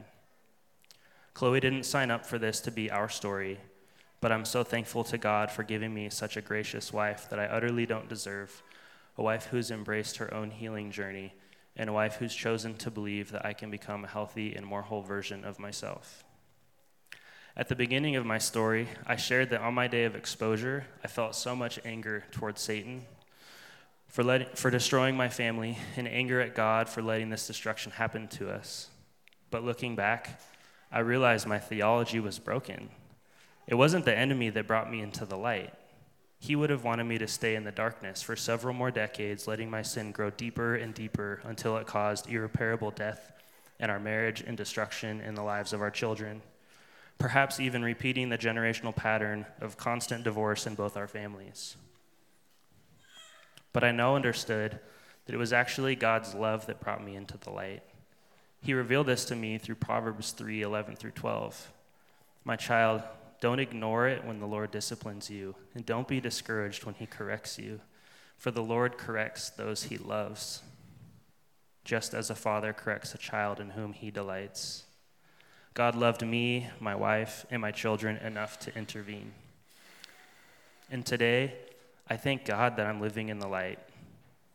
S3: Chloe didn't sign up for this to be our story, but I'm so thankful to God for giving me such a gracious wife that I utterly don't deserve, a wife who's embraced her own healing journey, and a wife who's chosen to believe that I can become a healthy and more whole version of myself. At the beginning of my story, I shared that on my day of exposure, I felt so much anger towards Satan for, for destroying my family and anger at God for letting this destruction happen to us. But looking back, I realized my theology was broken. It wasn't the enemy that brought me into the light. He would have wanted me to stay in the darkness for several more decades, letting my sin grow deeper and deeper until it caused irreparable death in our marriage and destruction in the lives of our children perhaps even repeating the generational pattern of constant divorce in both our families. But I now understood that it was actually God's love that brought me into the light. He revealed this to me through Proverbs 3 11 through 12. My child, don't ignore it when the Lord disciplines you, and don't be discouraged when he corrects you, for the Lord corrects those he loves, just as a father corrects a child in whom he delights. God loved me, my wife, and my children enough to intervene. And today, I thank God that I'm living in the light.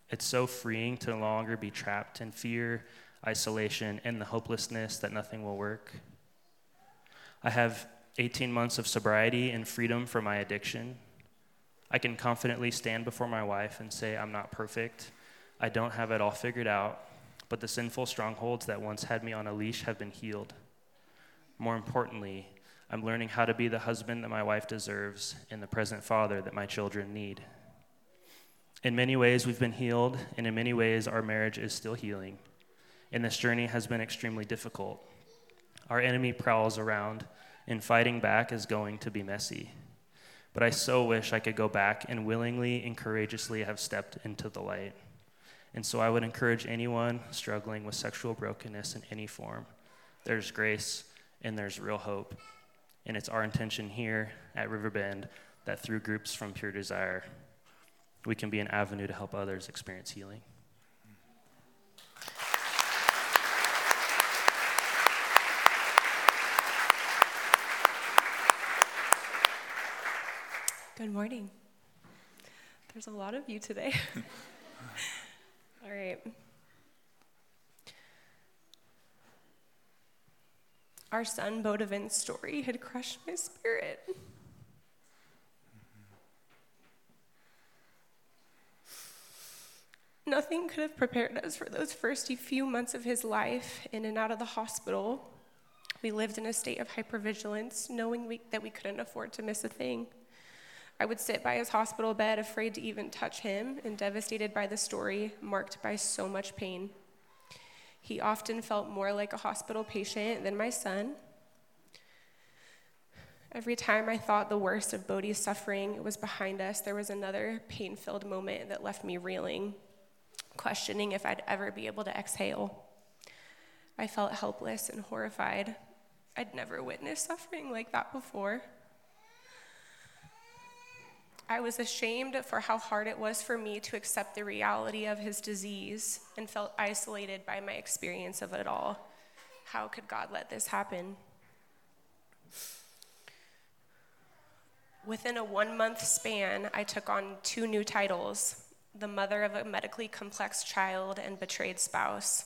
S3: It's so freeing to no longer be trapped in fear, isolation, and the hopelessness that nothing will work. I have 18 months of sobriety and freedom from my addiction. I can confidently stand before my wife and say, I'm not perfect. I don't have it all figured out, but the sinful strongholds that once had me on a leash have been healed. More importantly, I'm learning how to be the husband that my wife deserves and the present father that my children need. In many ways, we've been healed, and in many ways, our marriage is still healing. And this journey has been extremely difficult. Our enemy prowls around, and fighting back is going to be messy. But I so wish I could go back and willingly and courageously have stepped into the light. And so I would encourage anyone struggling with sexual brokenness in any form. There's grace and there's real hope. And it's our intention here at Riverbend that through groups from Pure Desire, we can be an avenue to help others experience healing.
S4: Good morning. There's a lot of you today. All right. our son Bodavin's story had crushed my spirit. Nothing could have prepared us for those first few months of his life in and out of the hospital. We lived in a state of hypervigilance, knowing we, that we couldn't afford to miss a thing. I would sit by his hospital bed, afraid to even touch him, and devastated by the story, marked by so much pain. He often felt more like a hospital patient than my son. Every time I thought the worst of Bodhi's suffering was behind us, there was another pain filled moment that left me reeling, questioning if I'd ever be able to exhale. I felt helpless and horrified. I'd never witnessed suffering like that before. I was ashamed for how hard it was for me to accept the reality of his disease and felt isolated by my experience of it all. How could God let this happen? Within a one month span, I took on two new titles the mother of a medically complex child and betrayed spouse.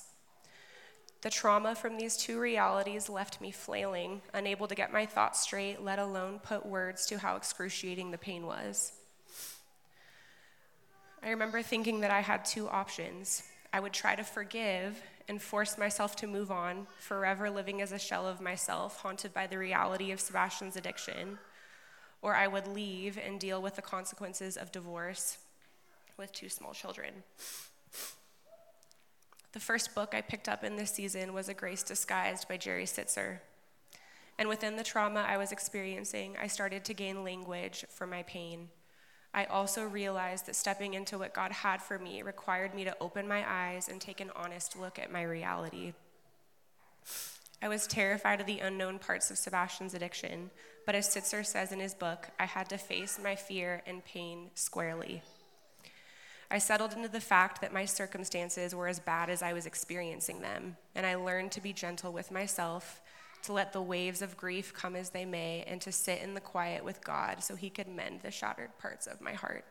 S4: The trauma from these two realities left me flailing, unable to get my thoughts straight, let alone put words to how excruciating the pain was. I remember thinking that I had two options. I would try to forgive and force myself to move on, forever living as a shell of myself, haunted by the reality of Sebastian's addiction, or I would leave and deal with the consequences of divorce with two small children. The first book I picked up in this season was A Grace Disguised by Jerry Sittser. And within the trauma I was experiencing, I started to gain language for my pain. I also realized that stepping into what God had for me required me to open my eyes and take an honest look at my reality. I was terrified of the unknown parts of Sebastian's addiction, but as Sittser says in his book, I had to face my fear and pain squarely. I settled into the fact that my circumstances were as bad as I was experiencing them, and I learned to be gentle with myself, to let the waves of grief come as they may, and to sit in the quiet with God so He could mend the shattered parts of my heart.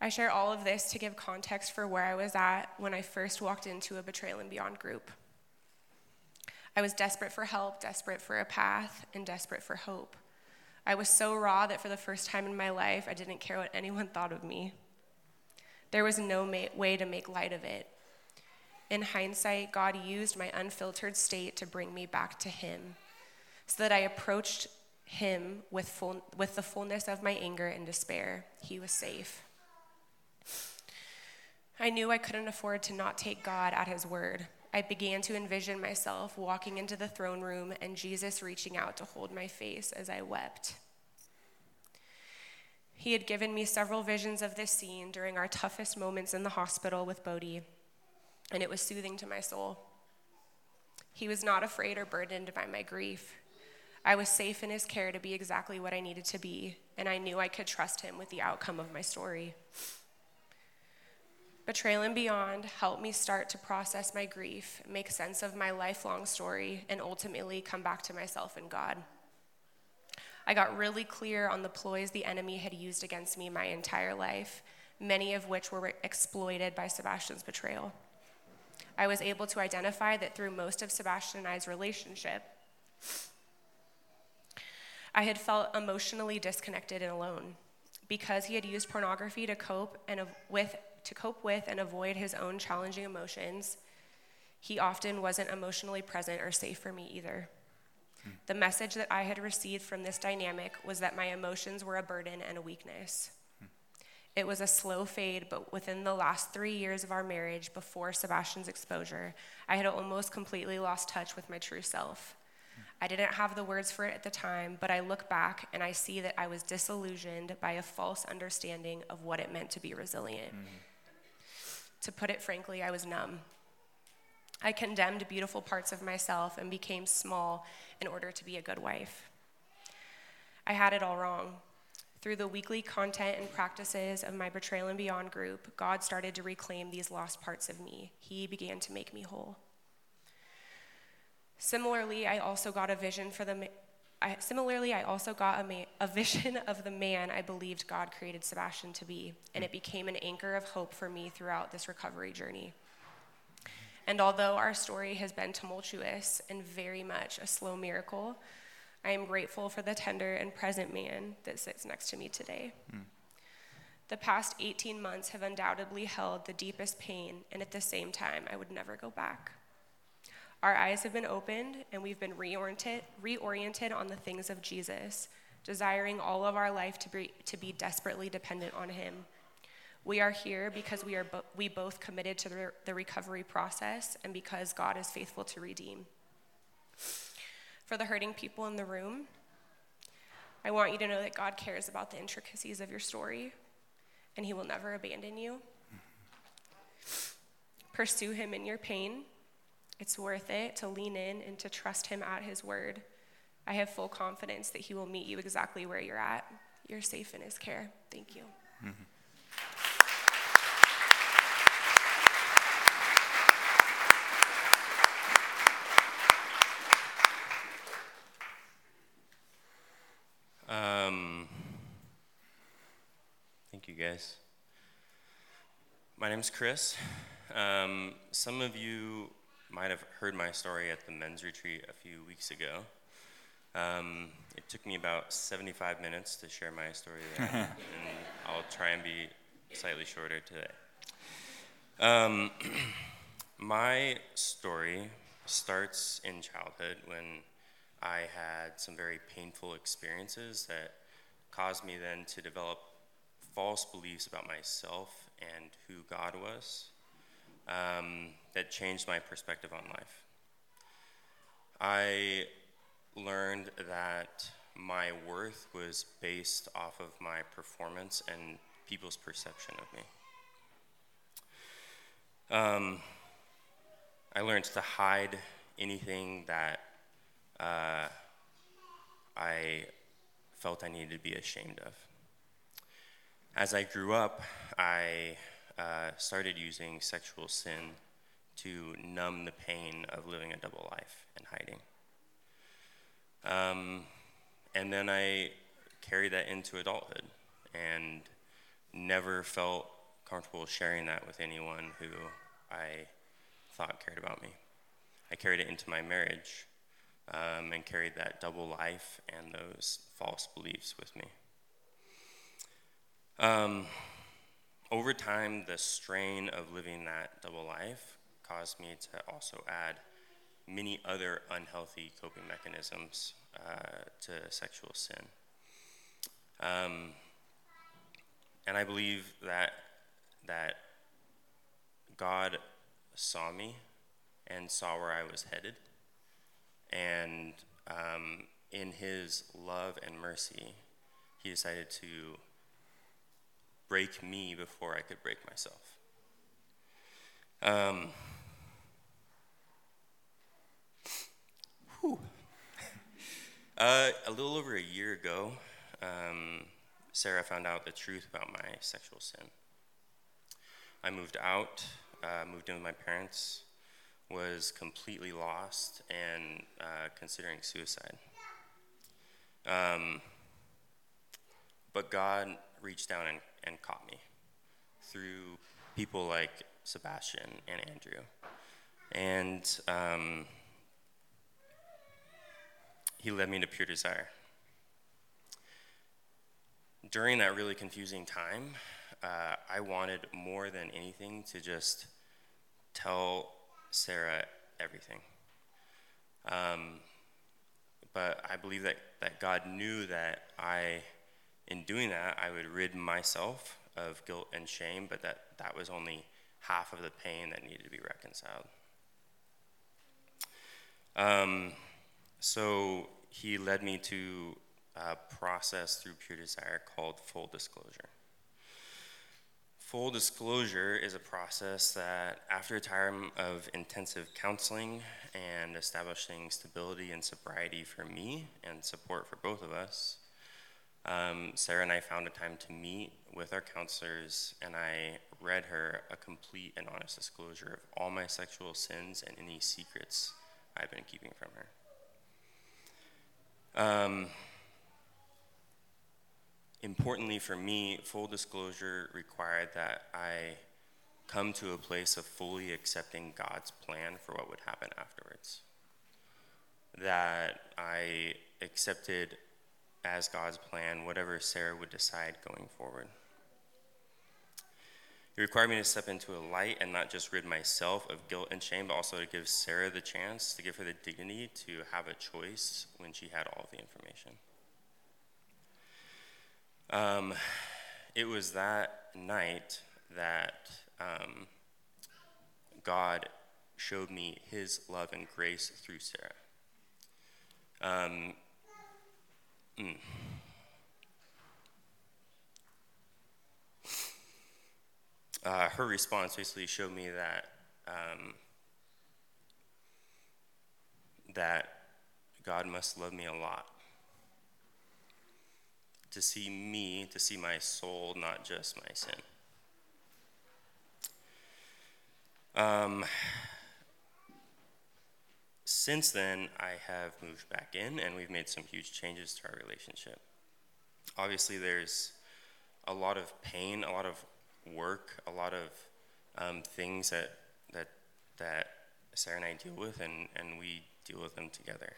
S4: I share all of this to give context for where I was at when I first walked into a Betrayal and Beyond group. I was desperate for help, desperate for a path, and desperate for hope. I was so raw that for the first time in my life, I didn't care what anyone thought of me. There was no ma- way to make light of it. In hindsight, God used my unfiltered state to bring me back to Him so that I approached Him with, full, with the fullness of my anger and despair. He was safe. I knew I couldn't afford to not take God at His word. I began to envision myself walking into the throne room and Jesus reaching out to hold my face as I wept. He had given me several visions of this scene during our toughest moments in the hospital with Bodhi, and it was soothing to my soul. He was not afraid or burdened by my grief. I was safe in his care to be exactly what I needed to be, and I knew I could trust him with the outcome of my story. Betrayal and Beyond helped me start to process my grief, make sense of my lifelong story, and ultimately come back to myself and God. I got really clear on the ploys the enemy had used against me my entire life, many of which were exploited by Sebastian's betrayal. I was able to identify that through most of Sebastian and I's relationship, I had felt emotionally disconnected and alone because he had used pornography to cope and with to cope with and avoid his own challenging emotions, he often wasn't emotionally present or safe for me either. The message that I had received from this dynamic was that my emotions were a burden and a weakness. It was a slow fade, but within the last three years of our marriage, before Sebastian's exposure, I had almost completely lost touch with my true self. I didn't have the words for it at the time, but I look back and I see that I was disillusioned by a false understanding of what it meant to be resilient. Mm-hmm. To put it frankly, I was numb. I condemned beautiful parts of myself and became small in order to be a good wife. I had it all wrong. Through the weekly content and practices of my Betrayal and Beyond group, God started to reclaim these lost parts of me. He began to make me whole. Similarly, I also got a vision for the I, similarly, I also got a, ma- a vision of the man I believed God created Sebastian to be, and it became an anchor of hope for me throughout this recovery journey. And although our story has been tumultuous and very much a slow miracle, I am grateful for the tender and present man that sits next to me today. Mm. The past 18 months have undoubtedly held the deepest pain, and at the same time, I would never go back. Our eyes have been opened and we've been reoriented, reoriented on the things of Jesus, desiring all of our life to be, to be desperately dependent on Him. We are here because we are bo- we both committed to the, the recovery process and because God is faithful to redeem. For the hurting people in the room, I want you to know that God cares about the intricacies of your story and He will never abandon you. Pursue Him in your pain it's worth it to lean in and to trust Him at His word. I have full confidence that He will meet you exactly where you're at. You're safe in His care. Thank you. Mm-hmm.
S5: Um, thank you, guys. My name's Chris. Um, some of you might have heard my story at the men's retreat a few weeks ago. Um, it took me about 75 minutes to share my story there, and I'll try and be slightly shorter today. Um, my story starts in childhood when I had some very painful experiences that caused me then to develop false beliefs about myself and who God was um, that changed my perspective on life. I learned that my worth was based off of my performance and people's perception of me. Um, I learned to hide anything that uh, I felt I needed to be ashamed of. As I grew up, I uh, started using sexual sin to numb the pain of living a double life and hiding. Um, and then I carried that into adulthood and never felt comfortable sharing that with anyone who I thought cared about me. I carried it into my marriage um, and carried that double life and those false beliefs with me. Um, over time, the strain of living that double life caused me to also add many other unhealthy coping mechanisms uh, to sexual sin. Um, and I believe that that God saw me and saw where I was headed, and um, in His love and mercy, He decided to break me before I could break myself. Um, Uh, a little over a year ago, um, Sarah found out the truth about my sexual sin. I moved out, uh, moved in with my parents, was completely lost and uh, considering suicide. Um, but God reached down and, and caught me through people like Sebastian and Andrew. And um, he led me to pure desire. During that really confusing time, uh, I wanted more than anything to just tell Sarah everything. Um, but I believe that, that God knew that I, in doing that, I would rid myself of guilt and shame, but that that was only half of the pain that needed to be reconciled. Um, so he led me to a process through pure desire called full disclosure. Full disclosure is a process that, after a time of intensive counseling and establishing stability and sobriety for me and support for both of us, um, Sarah and I found a time to meet with our counselors, and I read her a complete and honest disclosure of all my sexual sins and any secrets I've been keeping from her. Um, importantly for me, full disclosure required that I come to a place of fully accepting God's plan for what would happen afterwards. That I accepted as God's plan whatever Sarah would decide going forward. It required me to step into a light and not just rid myself of guilt and shame, but also to give Sarah the chance, to give her the dignity to have a choice when she had all the information. Um, it was that night that um, God showed me his love and grace through Sarah. Um, mm. Uh, her response basically showed me that um, that God must love me a lot. To see me, to see my soul, not just my sin. Um, since then, I have moved back in and we've made some huge changes to our relationship. Obviously, there's a lot of pain, a lot of work, a lot of um, things that, that, that Sarah and I deal with, and, and we deal with them together.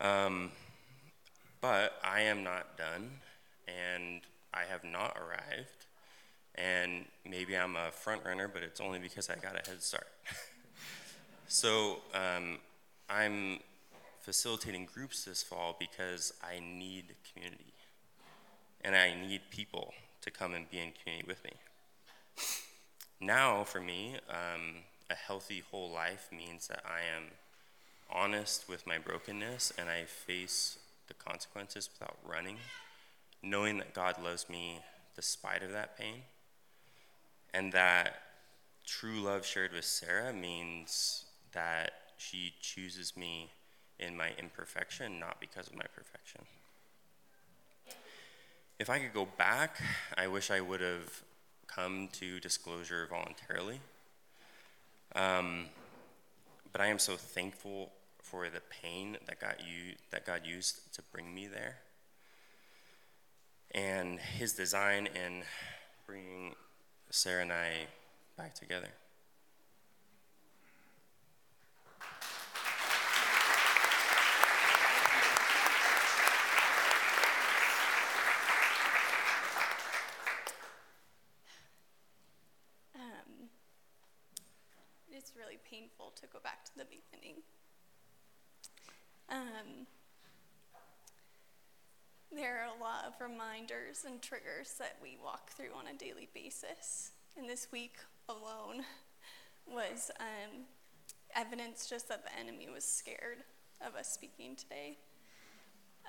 S5: Um, but I am not done, and I have not arrived, and maybe I'm a front runner, but it's only because I got a head start. so um, I'm facilitating groups this fall because I need community, and I need people to come and be in community with me. Now, for me, um, a healthy whole life means that I am honest with my brokenness and I face the consequences without running, knowing that God loves me despite of that pain, and that true love shared with Sarah means that she chooses me in my imperfection, not because of my perfection. If I could go back, I wish I would have come to disclosure voluntarily. Um, but I am so thankful for the pain that God, u- that God used to bring me there. And his design in bringing Sarah and I back together.
S6: Um, it's really painful to go back to the beginning. Um, there are a lot of reminders and triggers that we walk through on a daily basis. And this week alone was um, evidence just that the enemy was scared of us speaking today.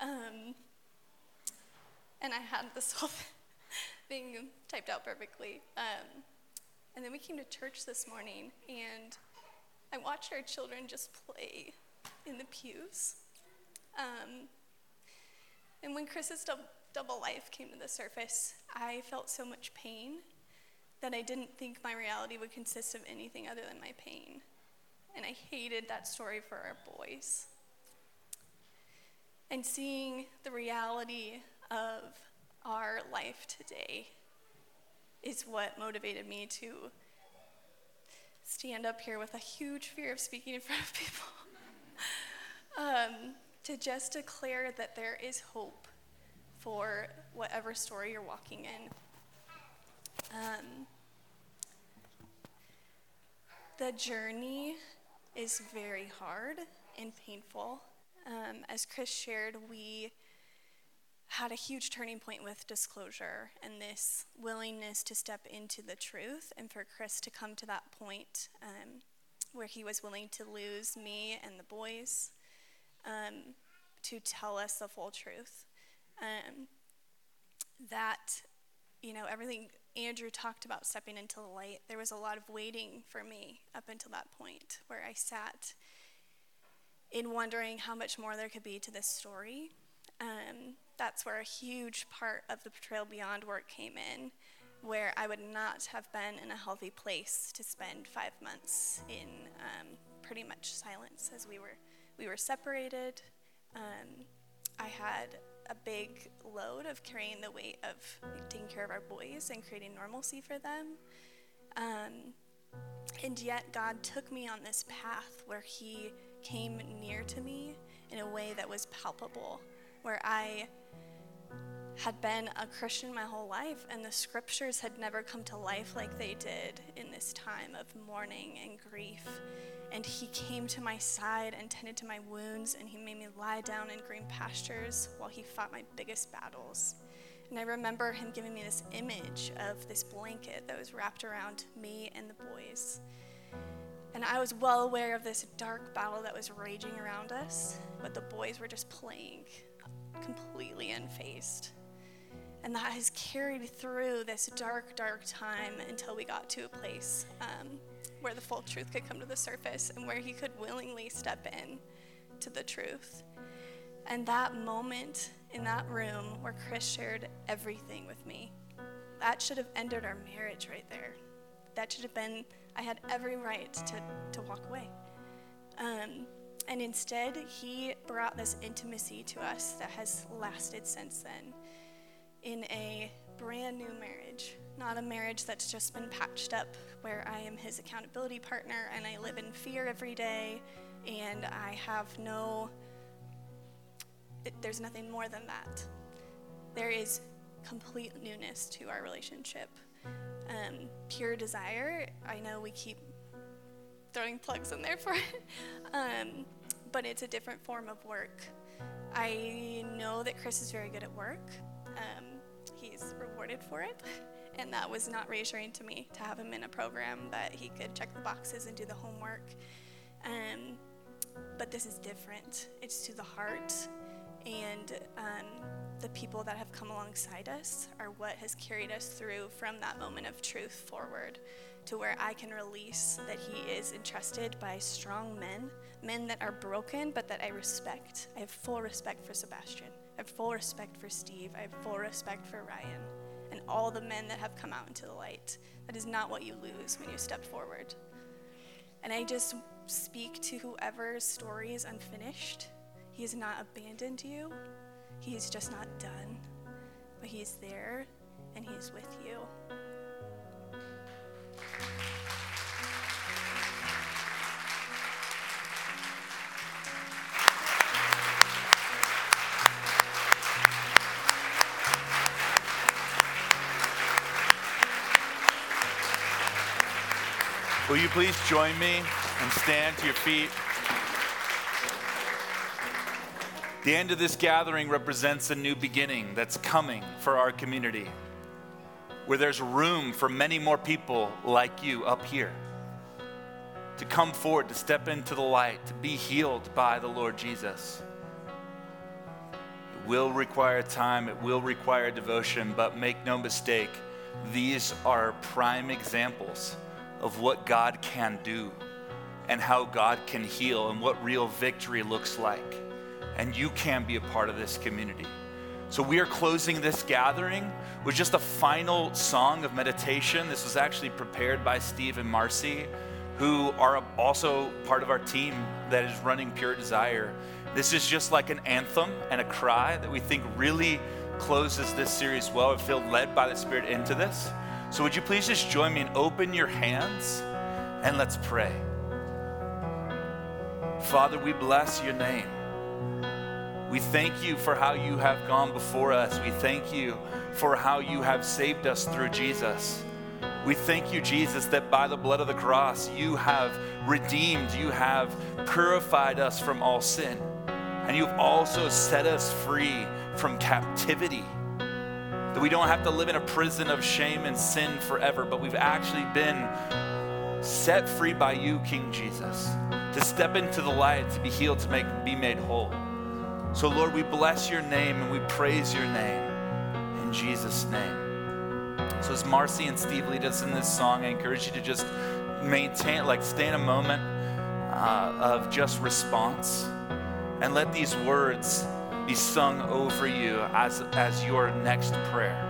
S6: Um, and I had this whole thing typed out perfectly. Um, and then we came to church this morning, and I watched our children just play in the pews. Um, and when Chris's dub- double life came to the surface, I felt so much pain that I didn't think my reality would consist of anything other than my pain. And I hated that story for our boys. And seeing the reality of our life today is what motivated me to stand up here with a huge fear of speaking in front of people. um, to just declare that there is hope for whatever story you're walking in. Um, the journey is very hard and painful. Um, as Chris shared, we had a huge turning point with disclosure and this willingness to step into the truth, and for Chris to come to that point um, where he was willing to lose me and the boys um, to tell us the full truth. Um, that, you know, everything Andrew talked about stepping into the light, there was a lot of waiting for me up until that point where I sat in wondering how much more there could be to this story. Um, that's where a huge part of the Betrayal Beyond work came in, where I would not have been in a healthy place to spend five months in um, pretty much silence as we were we were separated. Um, I had a big load of carrying the weight of taking care of our boys and creating normalcy for them. Um, and yet, God took me on this path where He came near to me in a way that was palpable, where I had been a Christian my whole life, and the scriptures had never come to life like they did in this time of mourning and grief. And he came to my side and tended to my wounds, and he made me lie down in green pastures while he fought my biggest battles. And I remember him giving me this image of this blanket that was wrapped around me and the boys. And I was well aware of this dark battle that was raging around us, but the boys were just playing completely unfazed. And that has carried through this dark, dark time until we got to a place um, where the full truth could come to the surface and where he could willingly step in to the truth. And that moment in that room where Chris shared everything with me, that should have ended our marriage right there. That should have been, I had every right to, to walk away. Um, and instead, he brought this intimacy to us that has lasted since then in a brand new marriage, not a marriage that's just been patched up where I am his accountability partner and I live in fear every day and I have no, it, there's nothing more than that. There is complete newness to our relationship. Um, pure desire, I know we keep throwing plugs in there for it, um, but it's a different form of work. I know that Chris is very good at work. Um, he's rewarded for it. And that was not reassuring to me to have him in a program that he could check the boxes and do the homework. Um, but this is different. It's to the heart. And um, the people that have come alongside us are what has carried us through from that moment of truth forward to where I can release that He is entrusted by strong men, men that are broken, but that I respect. I have full respect for Sebastian. I have full respect for Steve. I have full respect for Ryan and all the men that have come out into the light. That is not what you lose when you step forward. And I just speak to whoever's story is unfinished. He has not abandoned you, He He's just not done, but He's there and He's with you.
S1: Will you please join me and stand to your feet? The end of this gathering represents a new beginning that's coming for our community, where there's room for many more people like you up here to come forward, to step into the light, to be healed by the Lord Jesus. It will require time, it will require devotion, but make no mistake, these are prime examples of what God can do and how God can heal and what real victory looks like. And you can be a part of this community. So, we are closing this gathering with just a final song of meditation. This was actually prepared by Steve and Marcy, who are also part of our team that is running Pure Desire. This is just like an anthem and a cry that we think really closes this series well. I feel led by the Spirit into this. So, would you please just join me and open your hands and let's pray. Father, we bless your name. We thank you for how you have gone before us. We thank you for how you have saved us through Jesus. We thank you, Jesus, that by the blood of the cross, you have redeemed, you have purified us from all sin, and you've also set us free from captivity that we don't have to live in a prison of shame and sin forever, but we've actually been set free by you, King Jesus, to step into the light, to be healed, to make, be made whole. So, Lord, we bless your name and we praise your name in Jesus' name. So, as Marcy and Steve lead us in this song, I encourage you to just maintain, like, stay in a moment uh, of just response and let these words be sung over you as, as your next prayer.